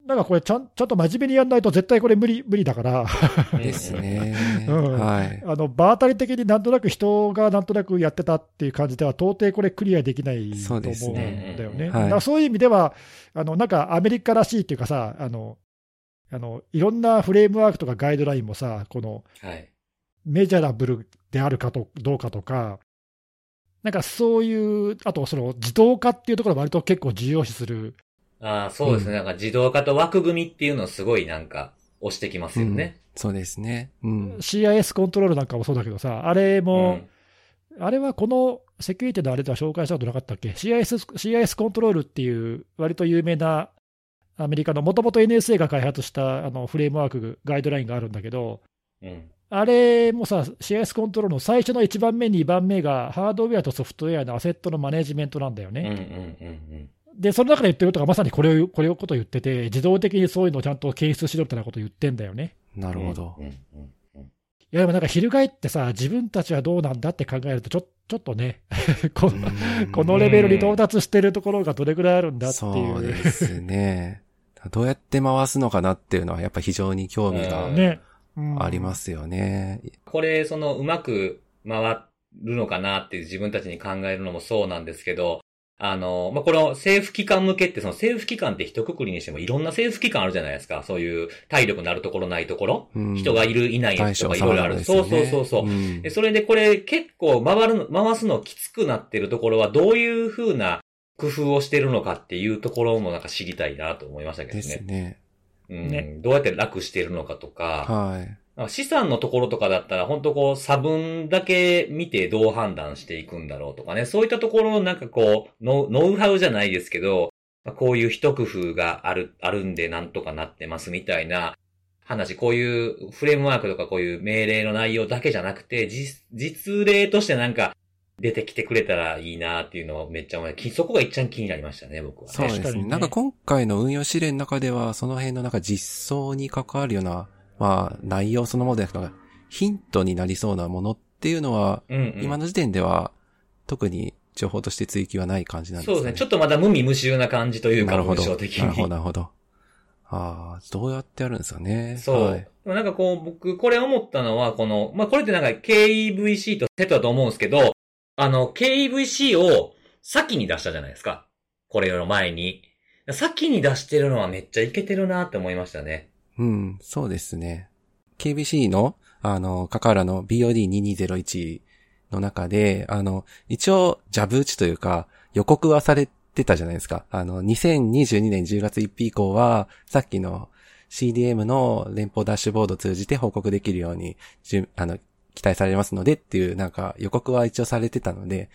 なんかこれちゃん、ちゃんと真面目にやんないと絶対これ無理、無理だから、ですね。うんはい。あの場当たり的になんとなく人がなんとなくやってたっていう感じでは、到底これクリアできないと思うんだよね。はいだからそういう意味では、あのなんかアメリカらしいっていうかさ、あのあのいろんなフレームワークとかガイドラインもさ、このはい。メジャラブルであるかとどうかとか、なんかそういう、あとその自動化っていうところは割と結構重要視する、ああ、そうですね。なんか自動化と枠組みっていうのをすごいなんか押してきますよね。そうですね。うん。CIS コントロールなんかもそうだけどさ、あれうん。も、あれはこのセキュリティのあれでは紹介したことなかったっけ ?CIS, CIS コントロールっていう、割と有名なアメリカのもともと NSA が開発したあのフレームワーク、ガイドラインがあるんだけど、うん。あれもさ、CIS コントロールの最初の1番目、2番目がハードウェアとソフトウェアのアセットのマネジメントなんだようんうんね。うんで、その中で言ってることがまさにこれを、これをことを言ってて、自動的にそういうのをちゃんと検出しろみたいなことを言ってんだよね。なるほどうん。うんうん。いや、でもなんか翻ってさ、自分たちはどうなんだって考えると、ちょちょっとね、こうんこのレベルに到達してるところがどれぐらいあるんだってそういう。ですね。どうやって回すのかなっていうのはやっぱ非常に興味がありますよね。これ、その、うまく回るのかなっていう自分たちに考えるのもそうなんですけど、あの、まあ、この政府機関向けって、その政府機関って一括りにしてもいろんな政府機関あるじゃないですか。そういう体力のあるところないところ。うん人がいるいないとかいろいろある。そうそうそうそう。んで、それでこれ結構回るの、回すのきつくなってるところはどういう風な工夫をしてるのかっていうところもなんか知りたいなと思いましたけどですね。ね。うんねどうやって楽してるのかとか、はい。資産のところとかだったら本当こう差分だけ見てどう判断していくんだろうとかね、そういったところのなんかこう、ノウノウハウじゃないですけど、まあこういう一工夫がある、あるんでなんとかなってますみたいな話、こういうフレームワークとかこういう命令の内容だけじゃなくて、実、実例としてなんか出てきてくれたらいいなっていうのをめっちゃ思い、きそこが一番気になりましたね、僕はね。そうですね。確かにねなんか今回の運用指令の中では、その辺のなんか実装に関わるような、まあ内容そのものでなくて、ヒントになりそうなものっていうのは、うんうん、今の時点では特に情報として追記はない感じなんですね。そうですね。ちょっとまだ無味無臭な感じというか、なるほど。なるほど、なるほど。ああ、どうやってやるんですかね。そう。はい。なんかこう、僕、これ思ったのは、この、まあ、これってなんか KEVC とセットだと思うんですけど、あの、KEVC を先に出したじゃないですか。これの前に。先に出してるのはめっちゃいけてるなって思いましたね。うん、そうですね。KBC の、あの、カカラの BOD2201 の中で、あの、一応、ジャブ打ちというか、予告はされてたじゃないですか。あの、2022年10月1日以降は、さっきの CDM の連邦ダッシュボードを通じて報告できるように、あの、期待されますのでっていう、なんか予告は一応されてたので、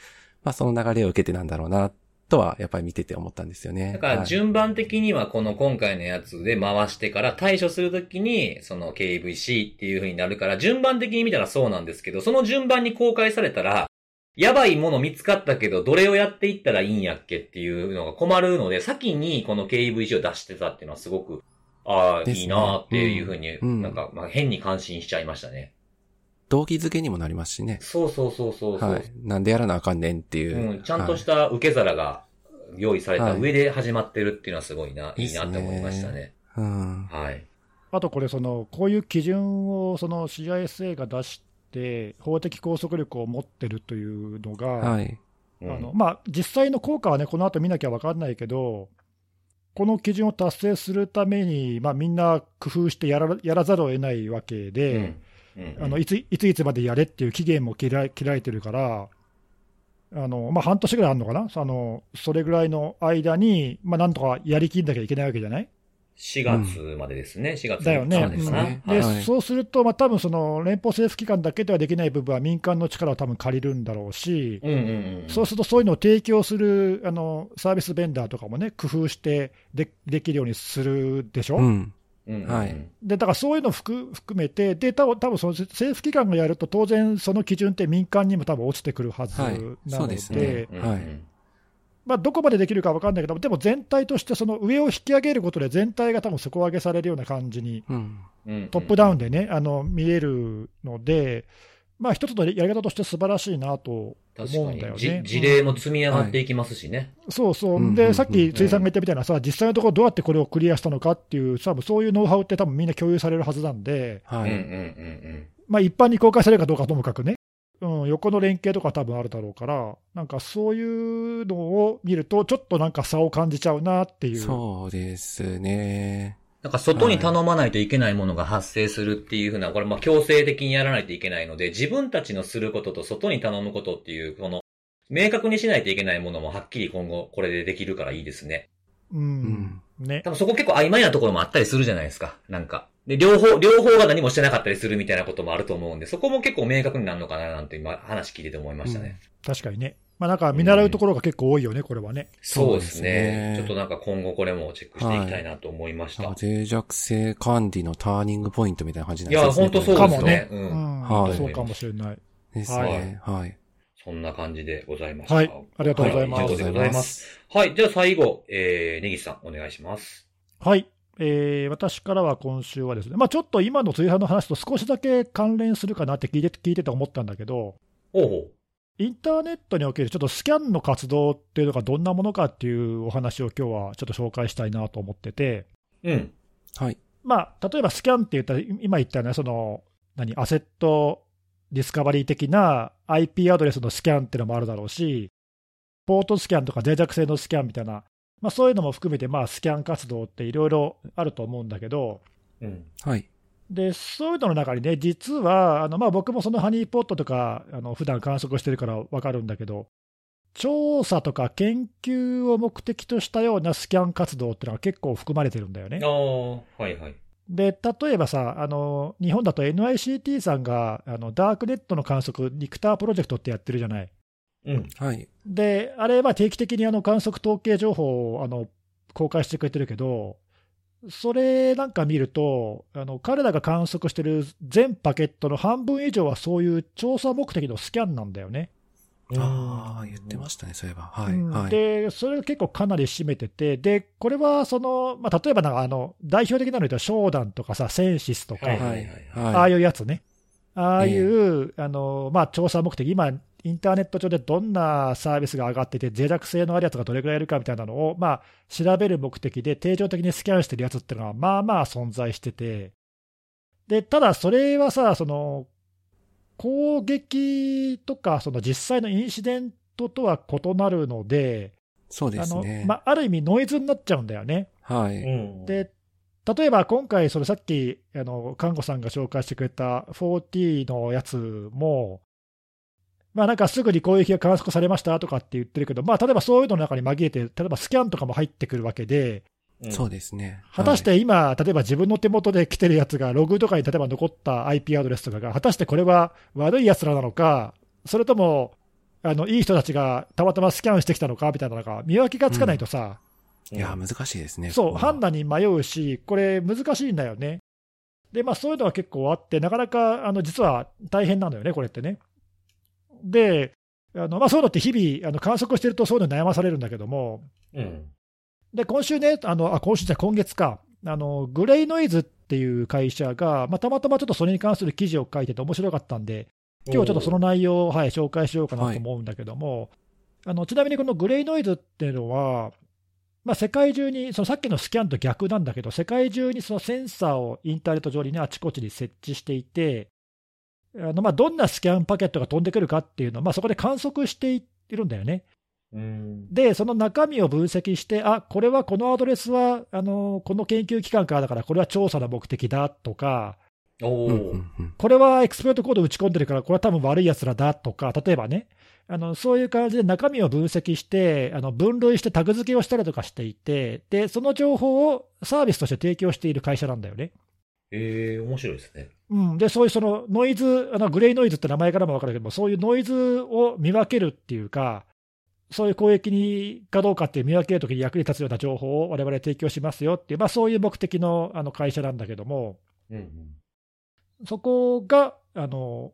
まあその流れを受けてなんだろうな、とはやっぱり見てて思ったんですよね。だからはい順番的にはこの今回のやつで回してから対処するときにその KVC っていう風になるから順番的に見たらそうなんですけど、その順番に公開されたら、やばいもの見つかったけど、どれをやっていったらいいんやっけっていうのが困るので、先にこの KVC を出してたっていうのはすごく、ああ、ねいいなっていう風に、うんなんか、まあ、変に感心しちゃいましたね。動機づけにもなりますしね。そうそうそうそうそう、はい。なんでやらなあかんねんっていう。うん。ちゃんとした受け皿が用意されたはい上で始まってるっていうのはすごいな、い、いですねなって思いましたね。うん。はい。あとこれその、こういう基準をその CISA が出して、法的拘束力を持ってるというのが、はい。うんあのまあ、実際の効果はね、この後見なきゃ分かんないけど、この基準を達成するために、まあ、みんな工夫してやらやらざるを得ないわけで、うんうんあのいついついつまでやれっていう期限も切ら切られてるから、あのまあ、半年ぐらいあるのかな、あのそれぐらいの間に、まあ、なんとかやりきんなきゃいけないわけじゃない？4月までですね、4月だよね。そうですねね。で、はいそうすると、まあ多分その連邦政府機関だけではできない部分は民間の力を多分借りるんだろうし、うんうんうん。そうするとそういうのを提供するあのサービスベンダーとかもね、工夫してでできるようにするでしょ？うん。うんうんうん。はいでだからそういうのを含含めて、で多分多分その政府機関がやると、当然その基準って民間にも多分落ちてくるはずなはい。ので、まあ、どこまでできるか分かんないけど、でも全体としてその上を引き上げることで、全体が多分底上げされるような感じに、トップダウンでね、あの見えるので、まあ、一つのやり方として素晴らしいなと思うんだよね。事例も積み上がっていきますしね。そうそう、うんうでさっき辻さんが言ったみたいなさ、実際のところ、どうやってこれをクリアしたのかっていう、多分そういうノウハウって、多分みんな共有されるはずなんで、はい。うんうんうんまあ、一般に公開されるかどうかともかくね、うん、横の連携とか多分あるだろうから、なんかそういうのを見ると、ちょっとなんか差を感じちゃうなっていう。そうですね。なんか外に頼まないといけないものが発生するっていうふうな、これまあ強制的にやらないといけないので、自分たちのすることと外に頼むことっていう、この、明確にしないといけないものもはっきり今後これでできるからいいですね。ううんん。ね多分そこ結構曖昧なところもあったりするじゃないですか。なんか。で、両方、両方が何もしてなかったりするみたいなこともあると思うんで、そこも結構明確になるのかななんて今話聞いてて思いましたね。確かにね、まあ、なんか見習うところが結構多いよね、これはね。そうですねね。ちょっとなんか今後これもチェックしていきたいなと思いました。あ脆弱性管理のターニングポイントみたいな感じなんいや、ですね。本当そうですかもねね。。う。うんんはいそうかもしれない。ですね。はい。そんな感じでございました。はいありがとうございますは以上でございます。はい。じゃあ最後、えー、ネギさんお願いします。はい、えー私からは今週はですね、まあ、ちょっと今の辻さんの話と少しだけ関連するかなって聞いて聞いてて思ったんだけど、ほうほインターネットにおけるちょっとスキャンの活動っていうのがどんなものかっていうお話を今日はちょっと紹介したいなと思ってて、う。うん。はい。まあ、例えばスキャンって言ったら、今言ったような、その、何、アセットディスカバリー的な IP アドレスのスキャンっていうのもあるだろうし、ポートスキャンとか脆弱性のスキャンみたいな、まあ、そういうのも含めて、まあ、スキャン活動っていろいろあると思うんだけど、うん。はい。でそういうのの中にね、実はあの、まあ、僕もそのハニーポットとか、あの普段観測してるから分かるんだけど、調査とか研究を目的としたようなスキャン活動っていうのが結構含まれてるんだよねあ。あ、はいはい。で例えばさあの、日本だと NICT さんがあのダークネットの観測、ニクタープロジェクトってやってるじゃない。うん。はい。で、あれは定期的にあの観測統計情報をあの公開してくれてるけど、それなんか見ると、あの彼らが観測してる全パケットの半分以上はそういう調査目的のスキャンなんだよね。ああ、言ってましたね、そういえば。はい。うんはい。で、それが結構かなり占めてて、でこれはその、まあ、例えばなんかあの代表的なので言うと、ショーダンとかさ、センシスとか、はいはい。ああはいいうやつね、ああいう、あのまあ、調査目的、今、インターネット上でどんなサービスが上がってて、脆弱性のあるやつがどれぐらいいるかみたいなのを、まあ、調べる目的で定常的にスキャンしてるやつっていうのは、まあまあ存在してて、でただ、それはさ、その攻撃とか、その実際のインシデントとは異なるので、そうであのすね。まあ、ある意味、ノイズになっちゃうんだよね。はい。うん。で、例えば今回、それさっき、あの、看護さんが紹介してくれた 4T のやつも、まあなんかすぐに攻撃が観測されましたとかって言ってるけど、まあ例えばそういうのの中に紛れて、例えばスキャンとかも入ってくるわけで、そうですね。果たしはいて今、例えば自分の手元で来てるやつが、ログとかに例えば残った IP アドレスとかが、果たしてこれは悪いやつらなのか、それとも、あのいい人たちがたまたまスキャンしてきたのかみたいなのが、見分けがつかないとさ、いや、難しいですね。そう、判断に迷うし、これ、難しいんだよね。で、まあ、そういうのは結構あって、なかなかあの実は大変なのよね、これってね。で、あのまあ、そういうのって日々あの観測してると、そういうのに悩まされるんだけども、うん。で今週ね、あのあ今週じゃ今月か、あのグレイノイズっていう会社が、まあ、たまたまちょっとそれに関する記事を書いてて面白かったんで、今日ちょっとその内容を、はい、紹介しようかなと思うんだけども、あのちなみにこのグレイノイズっていうのは、まあ、世界中に、そのさっきのスキャンと逆なんだけど、世界中にそのセンサーをインターネット上にね、あちこちに設置していて、あのまあどんなスキャンパケットが飛んでくるかっていうのを、まあ、そこで観測しているんだよね。うん。で、その中身を分析して、あこれはこのアドレスはあのこの研究機関からだから、これは調査の目的だとか、おーうんうんうんこれはエクスプロイトコード打ち込んでるから、これは多分悪いやつらだとか、例えばね、あのそういう感じで中身を分析して、あの分類してタグ付けをしたりとかしていてで、その情報をサービスとして提供している会社なんだよね。ええ面白いですね。うん、で、そういうそのノイズ、あのグレイノイズって名前からも分かるけども、そういうノイズを見分けるっていうか、そういう攻撃にかどうかっていう見分けるときに役に立つような情報を我々提供しますよっていう、まあ、そういう目的のあの会社なんだけども、うんうん。そこが、あの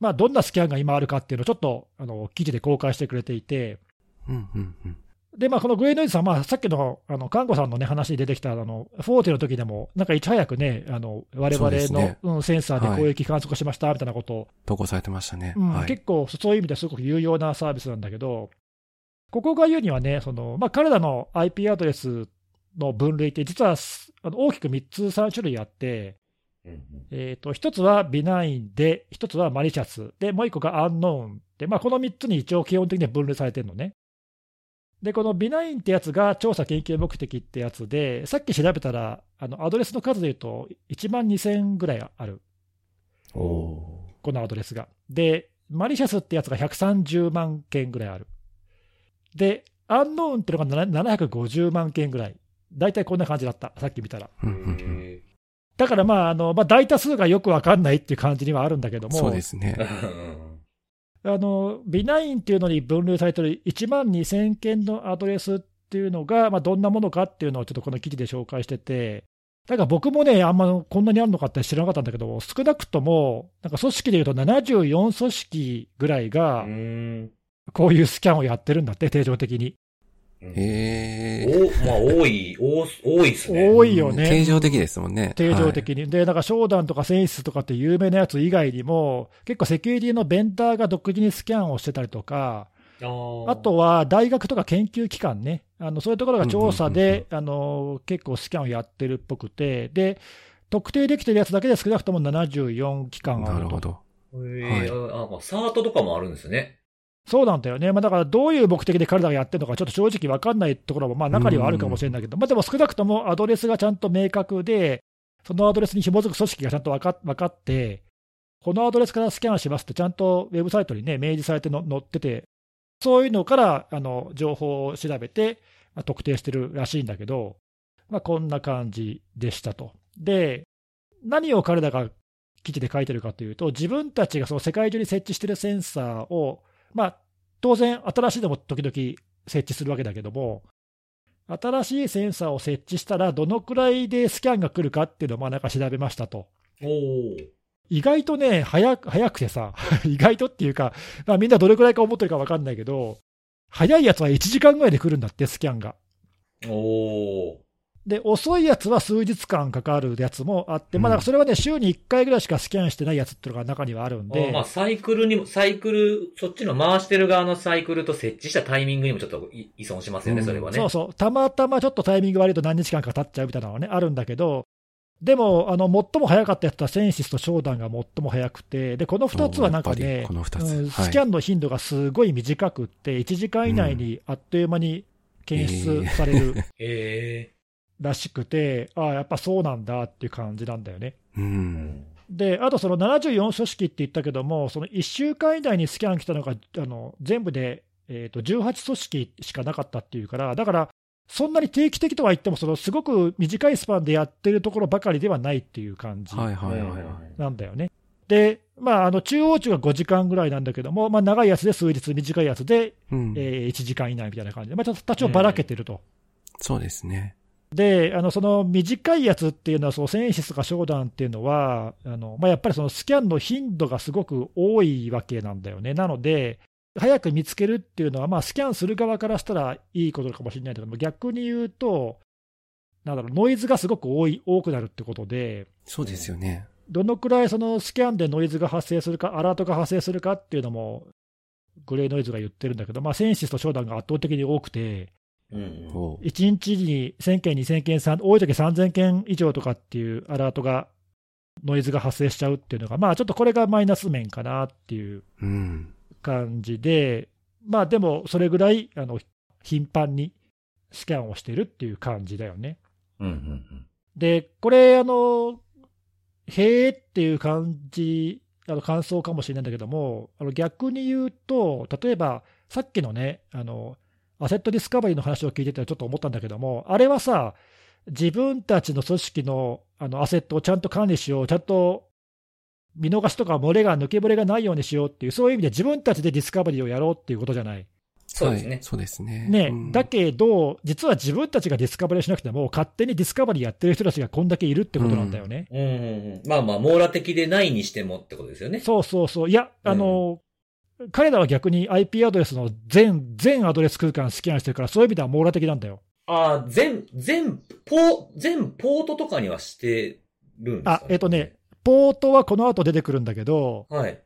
まあ、どんなスキャンが今あるかっていうのをちょっとあの記事で公開してくれていて、うんうんうんで、まあ、このグレーノイズさん、まあ、さっきの、あの、看護さんのね、話に出てきた、あの、フォーテの時でも、なんかいち早くね、あの、我々の、ねうん、センサーで攻撃観測しました、みたいなことを、投稿されてましたね。うんはい。結構そういう意味ですごく有用なサービスなんだけど、ここが言うにはね、そのまあ、彼らの IP アドレスの分類って、実はすあの大きく3つ、3種類あって、えー、と1つは benign で、1つは malicious で、もう1個がアンノーンで、まあ、この3つに一応基本的には分類されてるのね。で、この benign ってやつが調査研究目的ってやつで、さっき調べたら、あのアドレスの数でいうと1万2000ぐらいある。おこのアドレスが。で、 malicious ってやつが130万件ぐらいある。で、アンノーンっていうのが7 750万件ぐらい。大体こんな感じだった、さっき見たら。だからまあ、あのまあ、大多数がよくわかんないっていう感じにはあるんだけども、そうですね。ーあのビナインっていうのに分類されてる1万2000件のアドレスっていうのが、まあ、どんなものかっていうのをちょっとこの記事で紹介してて、だから僕もね、あんまこんなにあるのかって知らなかったんだけど、少なくとも、なんか組織でいうと74組織ぐらいがう、んこういうスキャンをやってるんだって、定常的に。うんへえ。お、まあ、多い、多多いですね。多いよね定常的ですもんね。定常的に。で、なんか、商談とかセンスとかって有名なやつ以外にも、結構セキュリティのベンダーが独自にスキャンをしてたりとか、あとは大学とか研究機関ね、あのそういうところが調査で、あの結構スキャンをやってるっぽくて、で、特定できてるやつだけで少なくとも74機関あると。なるほど。へーあ、まあ、サートとかもあるんですね。そうなんだよね、まあ、だからどういう目的で彼らがやってるのか、ちょっと正直分かんないところもまあ中にはあるかもしれないけど、まあ、でも少なくともアドレスがちゃんと明確で、そのアドレスに紐づく組織がちゃんと分か分かって、このアドレスからスキャンしますって、ちゃんとウェブサイトにね、明示されての載ってて、そういうのからあの情報を調べて、まあ、特定してるらしいんだけど、まあ、こんな感じでしたと。で、何を彼らが記事で書いてるかというと、自分たちがその世界中に設置してるセンサーを、まあ、当然、新しいのも時々設置するわけだけども、新しいセンサーを設置したら、どのくらいでスキャンが来るかっていうのをまあなんか調べましたと。意外とね、早く早くてさ、意外とっていうか、まあ、みんなどれくらいか思ってるか分かんないけど、早いやつは1時間ぐらいで来るんだって、スキャンが。おお。で、遅いやつは数日間かかるやつもあって、まあ、うんだからそれはね、週に1回ぐらいしかスキャンしてないやつっていうのが中にはあるんで、まあ、サイクルにも、サイクル、そっちの回してる側のサイクルと設置したタイミングにもちょっとい依存しますよね、うん。それはね。そうそう、たまたまちょっとタイミング悪いと何日間か経っちゃうみたいなのはね、あるんだけど、でも、あの最も早かったやつはセンシスとショーダンが最も早くて、でこの2つはなんかねりこの二つ。うんはい。スキャンの頻度がすごい短くって、1時間以内にあっという間に検出される。へらしくて、ああ、やっぱそうなんだっていう感じなんだよね。うえ。ん。で、あとその74組織って言ったけども、その1週間以内にスキャン来たのがあの全部で、えー、と18組織しかなかったっていうから、だから、そんなに定期的とは言っても、そのすごく短いスパンでやってるところばかりではないっていう感じなんだよね。で、まあ、あの中央値が5時間ぐらいなんだけども、まあ、長いやつで数日、短いやつで、い。うん。えー1時間以内みたいな感じで、まあ、ちょっと多少ばらけてると。そうですね。で、あのその短いやつっていうのは、そのセンシスとかショーダンっていうのは、あのまあ、やっぱりそのスキャンの頻度がすごく多いわけなんだよね。なので、早く見つけるっていうのは、まあ、スキャンする側からしたらいいことかもしれないけども、逆に言うと、なんだろう、ノイズがすごく多い多くなるってことで、そうですよね。どのくらいそのスキャンでノイズが発生するか、アラートが発生するかっていうのも、グレーノイズが言ってるんだけど、まあ、センシスとショーダンが圧倒的に多くて、1日に1000件、2000件、多い時3000件以上とかっていうアラートが、ノイズが発生しちゃうっていうのが、まあ、ちょっとこれがマイナス面かなっていううん。感じで、まあでも、それぐらいあの頻繁にスキャンをしてるっていう感じだよね。うん。うん。で、これ、あの、へーっていう感じ、あの感想かもしれないんだけども、あの逆に言うと、例えば、さっきのね、あの、 asset discovery の話を聞いててちょっと思ったんだけども、あれはさ、自分たちの組織のあの asset をちゃんと管理しよう、ちゃんと見逃しとか漏れが、抜け漏れがないようにしようっていう、そういう意味で自分たちで discovery をやろうっていうことじゃない。そうですね。そうですね。ね、うんだけど、実は自分たちが discovery しなくても、勝手に discovery やってる人たちがこんだけいるってことなんだよね。うんうん。まあまあ、網羅的でないにしてもってことですよね。そうそうそう、いや、あの、彼らは逆に IP アドレスの全、全アドレス空間スキャンしてるから、そういう意味では網羅的なんだよ。ああ、全、全、ポー、全ポートとかにはしてるんですか、あ、えっ、とね、ポートはこの後出てくるんだけど、はい。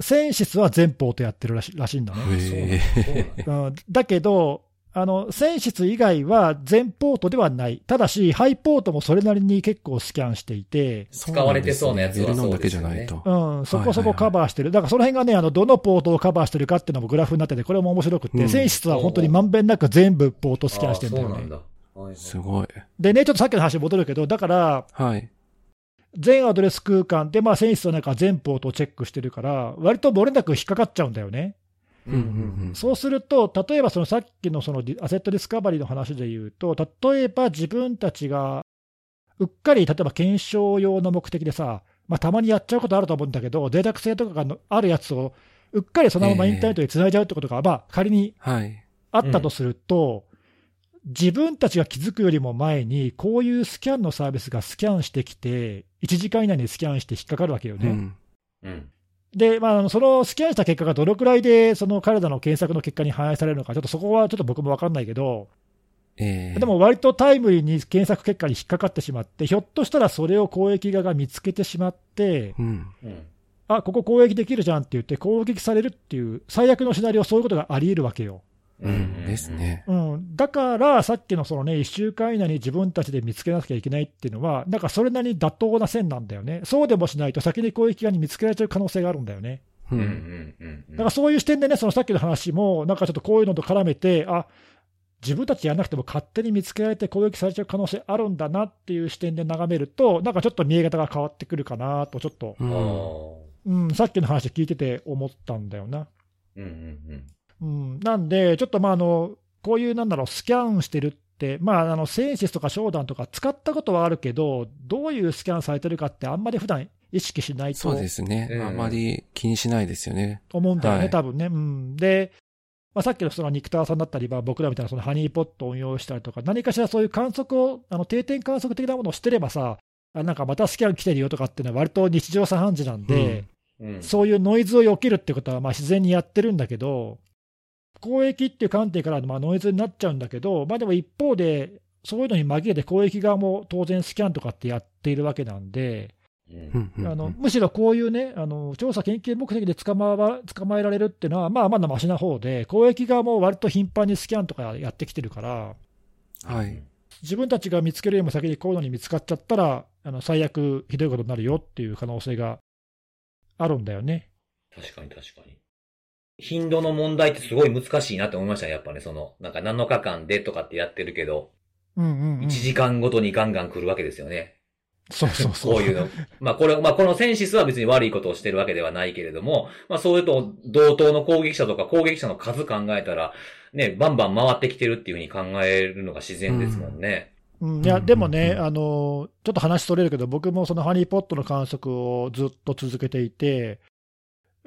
センシスは全ポートやってるらしらしいんだね。へえそうなんだうん、だけど、あの、センシス以外は全ポートではない。ただし、ハイポートもそれなりに結構スキャンしていて、そう使われてそうなやつはベルノンだけじゃないと。うん、そこそこカバーしてる。だからその辺がね、あの、どのポートをカバーしてるかっていうのもグラフになってて、これも面白くって、うんセンシスは本当にまんべんなく全部ポートスキャンしてるんだよね。ああそうなんだ。はいはいすごい。でね、ちょっとさっきの話に戻るけど、だから、はい。全アドレス空間で、まあ、センシスはなんか全ポートをチェックしてるから、割と漏れなく引っかかっちゃうんだよね。うんうんそうすると、例えばそのさっきのそのアセットディスカバリーの話で言うと、例えば自分たちがうっかり例えば検証用の目的でさ、まあ、たまにやっちゃうことあると思うんだけど、脆弱性とかがあるやつをうっかりそのままインターネットにつないじゃうってことが、まあ、仮にはい。あったとすると、自分たちが気づくよりも前に、こういうスキャンのサービスがスキャンしてきて、1時間以内にスキャンして引っかかるわけよね。うん。うん。で、まあそのスキャンした結果がどのくらいで、その彼らの検索の結果に反映されるのか、ちょっとそこはちょっと僕も分かんないけど、ええでも割とタイムリーに検索結果に引っかかってしまって、ひょっとしたらそれを公益側が見つけてしまって、うん。うん。あここ攻撃できるじゃんって言って、攻撃されるっていう、最悪のシナリオ、そういうことがあり得るわけよ。うん。です。ね。うん、だから、さっきのそのね、1週間以内に自分たちで見つけなきゃいけないっていうのは、なんかそれなりに妥当な線なんだよね。そうでもしないと、先に攻撃側に見つけられちゃう可能性があるんだよね。う。うんうんんうん。だからそういう視点でね、そのさっきの話も、なんかちょっとこういうのと絡めて、あ自分たちやらなくても勝手に見つけられて攻撃されちゃう可能性あるんだなっていう視点で眺めると、なんかちょっと見え方が変わってくるかなと、ちょっと。うん、さっきの話聞いてて思ったんだよな。うんうんうん、なんで、ちょっとまああの、こういうなんだろう、スキャンしてるって、まあ、あのセンシスとかショーダンとか使ったことはあるけど、どういうスキャンされてるかって、あんまり普段意識しないとそうですねう。んあまり気にしないですよね。思うんだよね、はい多分ね。うん、で、まあ、さっきのそのニクターさんだったり、まあ僕らみたいなそのハニーポットを運用したりとか、何かしらそういう観測を、あの定点観測的なものをしてればさ、あなんかまたスキャン来てるよとかっていうのは、割と日常茶飯事なんで、うん。そういうノイズを避けるってことはまあ自然にやってるんだけど、公益っていう観点からまあノイズになっちゃうんだけど、まあ、でも一方で、そういうのに紛れて公益側も当然スキャンとかってやっているわけなんで。あのむしろこういうね、あの調査研究目的で捕まわ捕まえられるっていうのは、まあまだましな方で、公益側も割と頻繁にスキャンとかやってきてるから、はい。自分たちが見つけるよりも先にこういうのに見つかっちゃったら、あの最悪ひどいことになるよっていう可能性があるんだよね。確かに確かに。頻度の問題ってすごい難しいなって思いましたね、やっぱね。その、なんか7日間でとかってやってるけど、うんうん、うん。1時間ごとにガンガン来るわけですよね。そうそうそう。こういうの。まあこれ、まあこのセンシスは別に悪いことをしてるわけではないけれども、まあそういうと同等の攻撃者とか攻撃者の数考えたら、ね、バンバン回ってきてるっていうふうに考えるのが自然ですもんね。うん、いや、うんでもね、うんあの、ちょっと話取れるけど、僕もそのハニーポットの観測をずっと続けていて、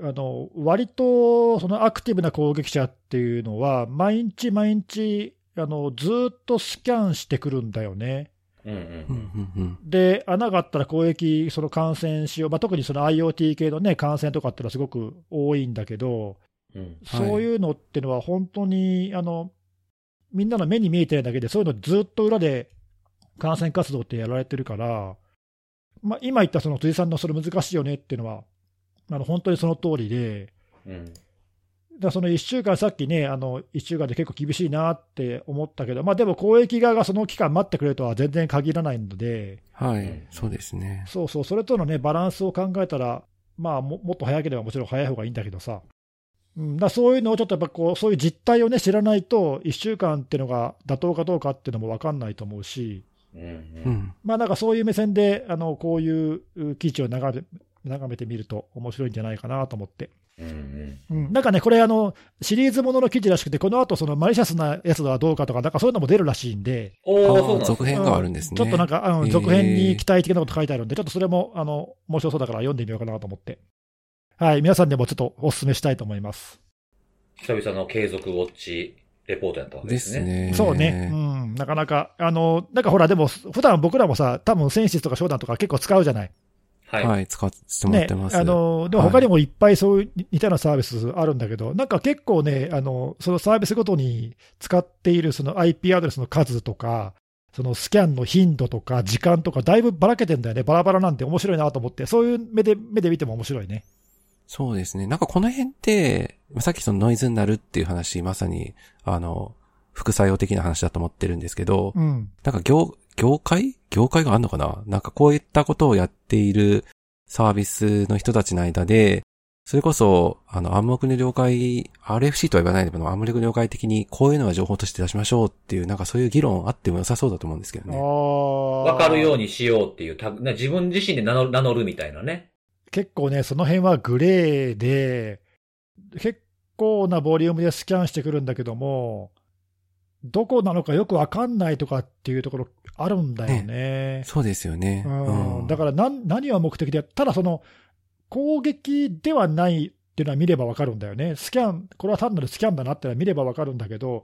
あの、割とそのアクティブな攻撃者っていうのは、毎日毎日、あの、ずっとスキャンしてくるんだよね。うんううんんうんで、穴があったら攻撃、その感染しよう、まあ、特にその IoT 系のね、感染とかっていうのはすごく多いんだけど、うん。はいそういうのってのは本当に、あの、みんなの目に見えてるだけで、そういうのずっと裏で感染活動ってやられてるから、まあ、今言ったその辻さんのそれ難しいよねっていうのは、あの本当にその通りで、うん。だその1週間、さっきね、あの1週間で結構厳しいなって思ったけど、まあ、でも公益側がその期間待ってくれるとは全然限らないので、はい。そうですね。そうそう、それとのね、バランスを考えたら、まあも、もっと早ければもちろん早い方がいいんだけどさ、うん、だそういうのをちょっとやっぱこう、そういう実態をね、知らないと、1週間っていうのが妥当かどうかっていうのも分かんないと思うし、うん。まあなんかそういう目線で、あのこういうう記事を眺め眺めてみると面白いんじゃないかなと思って。うん。うん、なんかね、これあの、シリーズものの記事らしくて、この後そのマリシャスなやつはどうかとか、なんかそういうのも出るらしいんで、お続編があるんですね。ちょっとなんか、あの続編に期待的なこと書いてあるんで、ちょっとそれもあの面白そうだから読んでみようかなと思って。はい、皆さんでもちょっとお勧めしたいと思います。久々の継続ウォッチレポートやったわけでですね。すね。そうね、うん、なかなか、あのなんかほら、でも、普段僕らもさ、多分センシスとかショーダンとか結構使うじゃない。はい。はい、使わせてもらっねてます。あのでも他にもいっぱいそういう似たようなサービスあるんだけど、なんか結構ね、あのそのサービスごとに使っているその IP アドレスの数とか、そのスキャンの頻度とか時間とか、だいぶばらけてんだよね、バラバラなんて面白いなと思って、そういう目で目で見ても面白いね。そうですね。なんかこの辺って、さっきそのノイズになるっていう話、まさに、あの、副作用的な話だと思ってるんですけど、うん、なんか業、業界？業界があるのかな？なんかこういったことをやっているサービスの人たちの間で、それこそ、あの、暗黙の了解、RFC とは言わないけど、暗黙の了解的にこういうのは情報として出しましょうっていう、なんかそういう議論あっても良さそうだと思うんですけどね。わわかるように。にしようっていうタグ、な自分自身で名乗る名乗るみたいなね。結構ね、その辺はグレーで、結構なボリュームでスキャンしてくるんだけども、どこなのかよくわかんないとかっていうところあるんだよね。そうですよね。うんだから何何が目的で、ただその攻撃ではないっていうのは見ればわかるんだよね。スキャン、これは単なるスキャンだなってのは見ればわかるんだけど、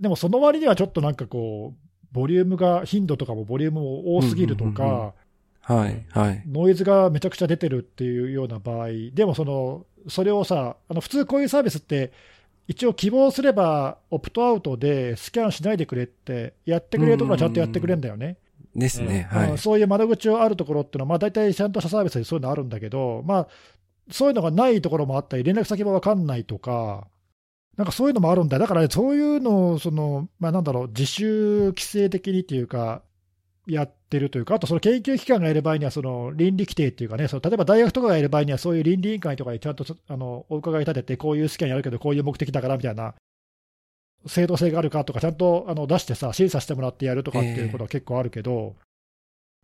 でもその割にはちょっとなんかこう、ボリュームが、頻度とかもボリュームも多すぎるとか、はい、はい。ノイズがめちゃくちゃ出てるっていうような場合、でもその、それをさ、あの普通こういうサービスって、一応希望すれば、オプトアウトでスキャンしないでくれって、やってくれるところはちゃんとやってくれるんだよね。ですね、はいうん。そういう窓口をあるところっていうのは、まあ、大体ちゃんとしたサービスでそういうのあるんだけど、まあ、そういうのがないところもあったり、連絡先も分かんないとか、なんかそういうのもあるんだよ、だから、ね、そういうのをその、まあ、なんだろう、自主規制的にっていうか、やってるというか、あとその研究機関がいる場合には、その倫理規定っていうかね、その例えば大学とかがいる場合には、そういう倫理委員会とかにちゃんとあのお伺い立てて、こういう試験やるけど、こういう目的だからみたいな、正当性があるかとか、ちゃんとあの出してさ、審査してもらってやるとかっていうことは結構あるけど、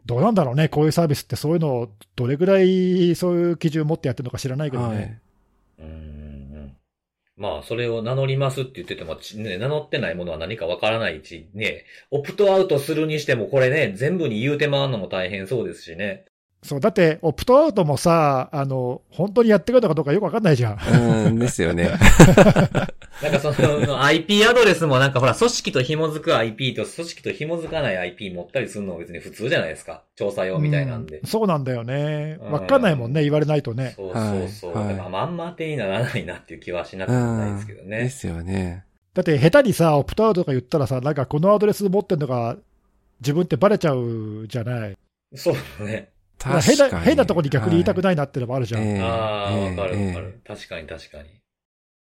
どうなんだろうね、こういうサービスって、そういうのをどれぐらいそういう基準を持ってやってるのか知らないけどはね。い。うんうんうんまあ、それを名乗りますって言ってても、ちね、名乗ってないものは何かわからないし、ね、オプトアウトするにしても、これね、全部に言うて回るのも大変そうですしね。そうだって、オプトアウトもさ、あの本当にやってくるのかどうかよく分かんないじゃん。うん、ですよね。なんかその IP アドレスもなんかほら、組織と紐づく IP と組織と紐づかない IP 持ったりするのは別に普通じゃないですか。調査用みたいなんでう。そうなんだよね、うん分かんないもんね、言われないとね。そうそうそう。はいはいだからまんま当てにならないなっていう気はしなくもないですけどでね。すよね。だって、下手にさ、オプトアウトとか言ったらさ、なんかこのアドレス持ってるのが自分ってバレちゃうじゃない。そうだね。確かに。変な変なところに逆に言いたくい。ないなってのもあるじゃん。ええああ、ええわかるわかえる。確かに確かに。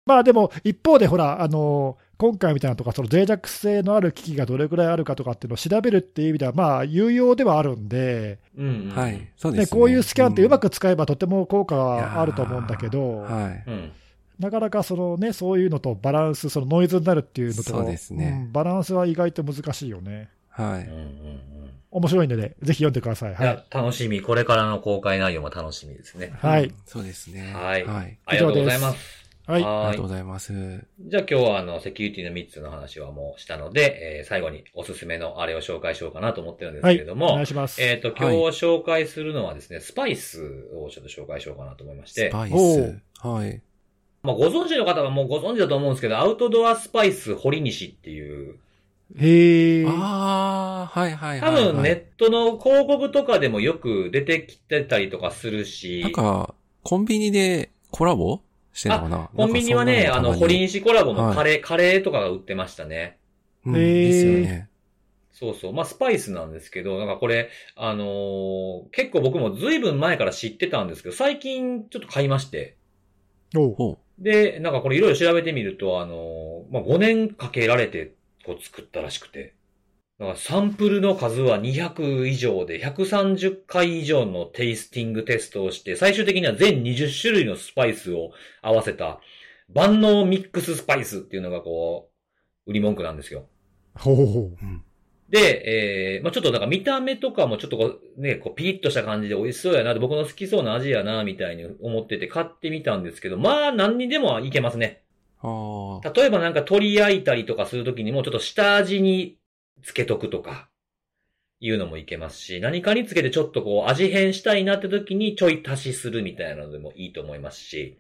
まあでも、一方でほら、あの今回みたいなとか、その脆弱性のある機器がどれくらいあるかとかっていうのを調べるっていう意味では、まあ、有用ではあるんで、うん、うん。はい。そうですね。でこういうスキャンってうまくく使えばとても効果はあると思うんだけど、はい。うん。なかなかその、ね、そういうのとバランス、そのノイズになるっていうのと、そうですねんバランスは意外と難しいよね。はい。うんうんうん。面白いんでね、ぜひ読んでください。いはいや、楽しみ。これからの公開内容も楽しみですね。はいうんそうですね。はいはい。ありがとうございます。はいあはーいりがとうございます。じゃあ今日はあの、セキュリティの3つの話はもうしたので、えー最後におすすめのあれを紹介しようかなと思ってるんですはい、けれども、お願いします。えっ、と、今日紹介するのはですね、スパイスをちょっと紹介しようかなと思いましてス、パイおスう。はい。まあ、ご存知の方はもうご存知だと思うんですけど、アウトドアスパイス堀西っていう、へー。ああ、はいはい多はい、はい。分ネットの広告とかでもよく出てきてたりとかするし、なんか、コンビニでコラボしてんのかな？コンビニはね、あの、堀に。西コラボのカレー、カレーとかが売ってましたね。うんですよね。そうそう。まあ、スパイスなんですけど、なんかこれ、あのー結構僕もずいぶん前から知ってたんですけど、最近ちょっと買いまして。おで、なんかこれいろいろ調べてみると、あのーまあ、5年かけられて、こう作ったらしくて。なんかサンプルの数は200以上で、130回以上のテイスティングテストをして、最終的には全20種類のスパイスを合わせた、万能ミックススパイスっていうのがこう、売り文句なんですよ。ほうほう。う。うん。で、えー、まあちょっとなんか見た目とかもちょっとこう、ね、こうピリッとした感じで美味しそうやなって、僕の好きそうな味やな、みたいに思ってて買ってみたんですけど、まあ何にでもいけますね。ああ。例えばなんか鶏焼いたりとかするときにもちょっと下味につけとくとか、いうのもいけますし、何かにつけてちょっとこう味変したいなって時にちょい足しするみたいなのでもいいと思いますし、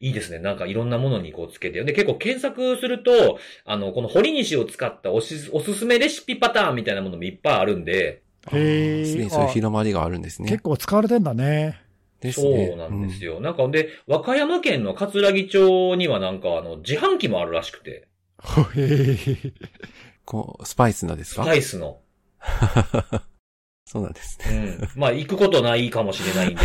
いいですね。なんかいろんなものにこうつけて。で、結構検索すると、あの、この堀西を使ったおしおすすめレシピパターンみたいなものもいっぱいあるんで、へーすでにそういう広まりがあるんですね。結構使われてんだね。ですね。そうなんですよ。なんかで、和歌山県の葛城町にはなんかあの、自販機もあるらしくて、へーこう、スパイスなんですスかパイスの。そうなんですうね。ん。まあ、行くことないかもしれないんで、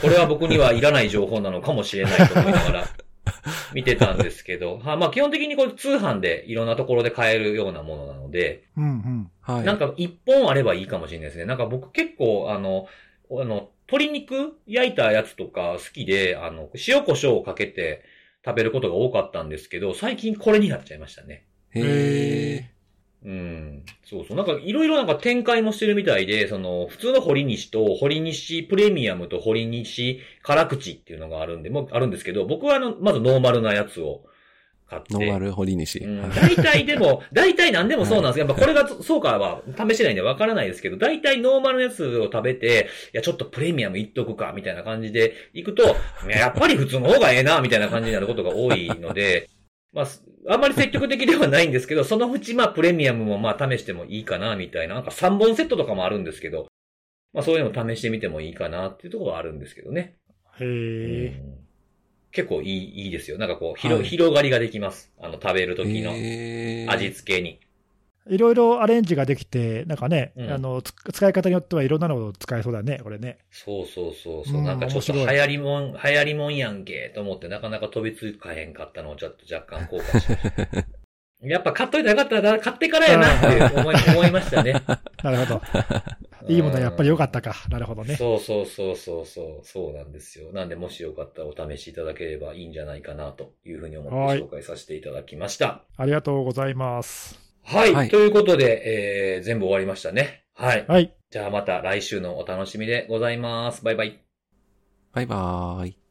これは僕にはいらない情報なのかもしれないと思いながら 見てたんですけど、はまあ、基本的にこれ通販でいろんなところで買えるようなものなので、うんうん。はい。なんか一本あればいいかもしれないですね。なんか僕結構、あの、あの、鶏肉焼いたやつとか好きで、あの、塩胡椒をかけて食べることが多かったんですけど、最近これになっちゃいましたね。へうん。そうそう。なんかいろいろなんか展開もしてるみたいで、その、普通の堀西と堀西プレミアムと堀西辛口っていうのがあるんで、もうあるんですけど、僕はあの、まずノーマルなやつを買って。ー。ノーマル堀西。うんはい大体でも、大体何でもそうなんですけど、やっぱこれがそうかは試してないんでわからないですけど、大体ノーマルのやつを食べて、いや、ちょっとプレミアムいっとくか、みたいな感じで行くと、いややっぱり普通の方がええな、みたいな感じになることが多いので、まあ、すあんまり積極的ではないんですけど、そのうちまあプレミアムもまあ試してもいいかな、みたいな。なんか3本セットとかもあるんですけど、まあそういうのを試してみてもいいかなっていうところはあるんですけどね。へえ。うん結構いい、いいですよ。なんかこう、広、はい広がりができます。あの、食べる時の味付けに。いろいろアレンジができて、なんかね、うんあの、つ使い方によってはいろんなのを使えそうだね、これね。そうそうそうそう、うんなんかちょっと流行りもん、流行りもんやんけ、と思ってなかなか飛びつかへんかったのをちょっと若干後悔しました。やっぱ買っといたらよかったな、買ってからやなって思い思いましたね。なるほど。いいものはやっぱり良かったか。なるほどね。そうそうそうそうそう、そうなんですよ。なんでもしよかったらお試しいただければいいんじゃないかなというふうに思って紹介させていただきました。ありがとうございます。はい、はいということで、えー、全部終わりましたね。はい。はい。じゃあまた来週のお楽しみでございます。バイバイ。バイバーイ。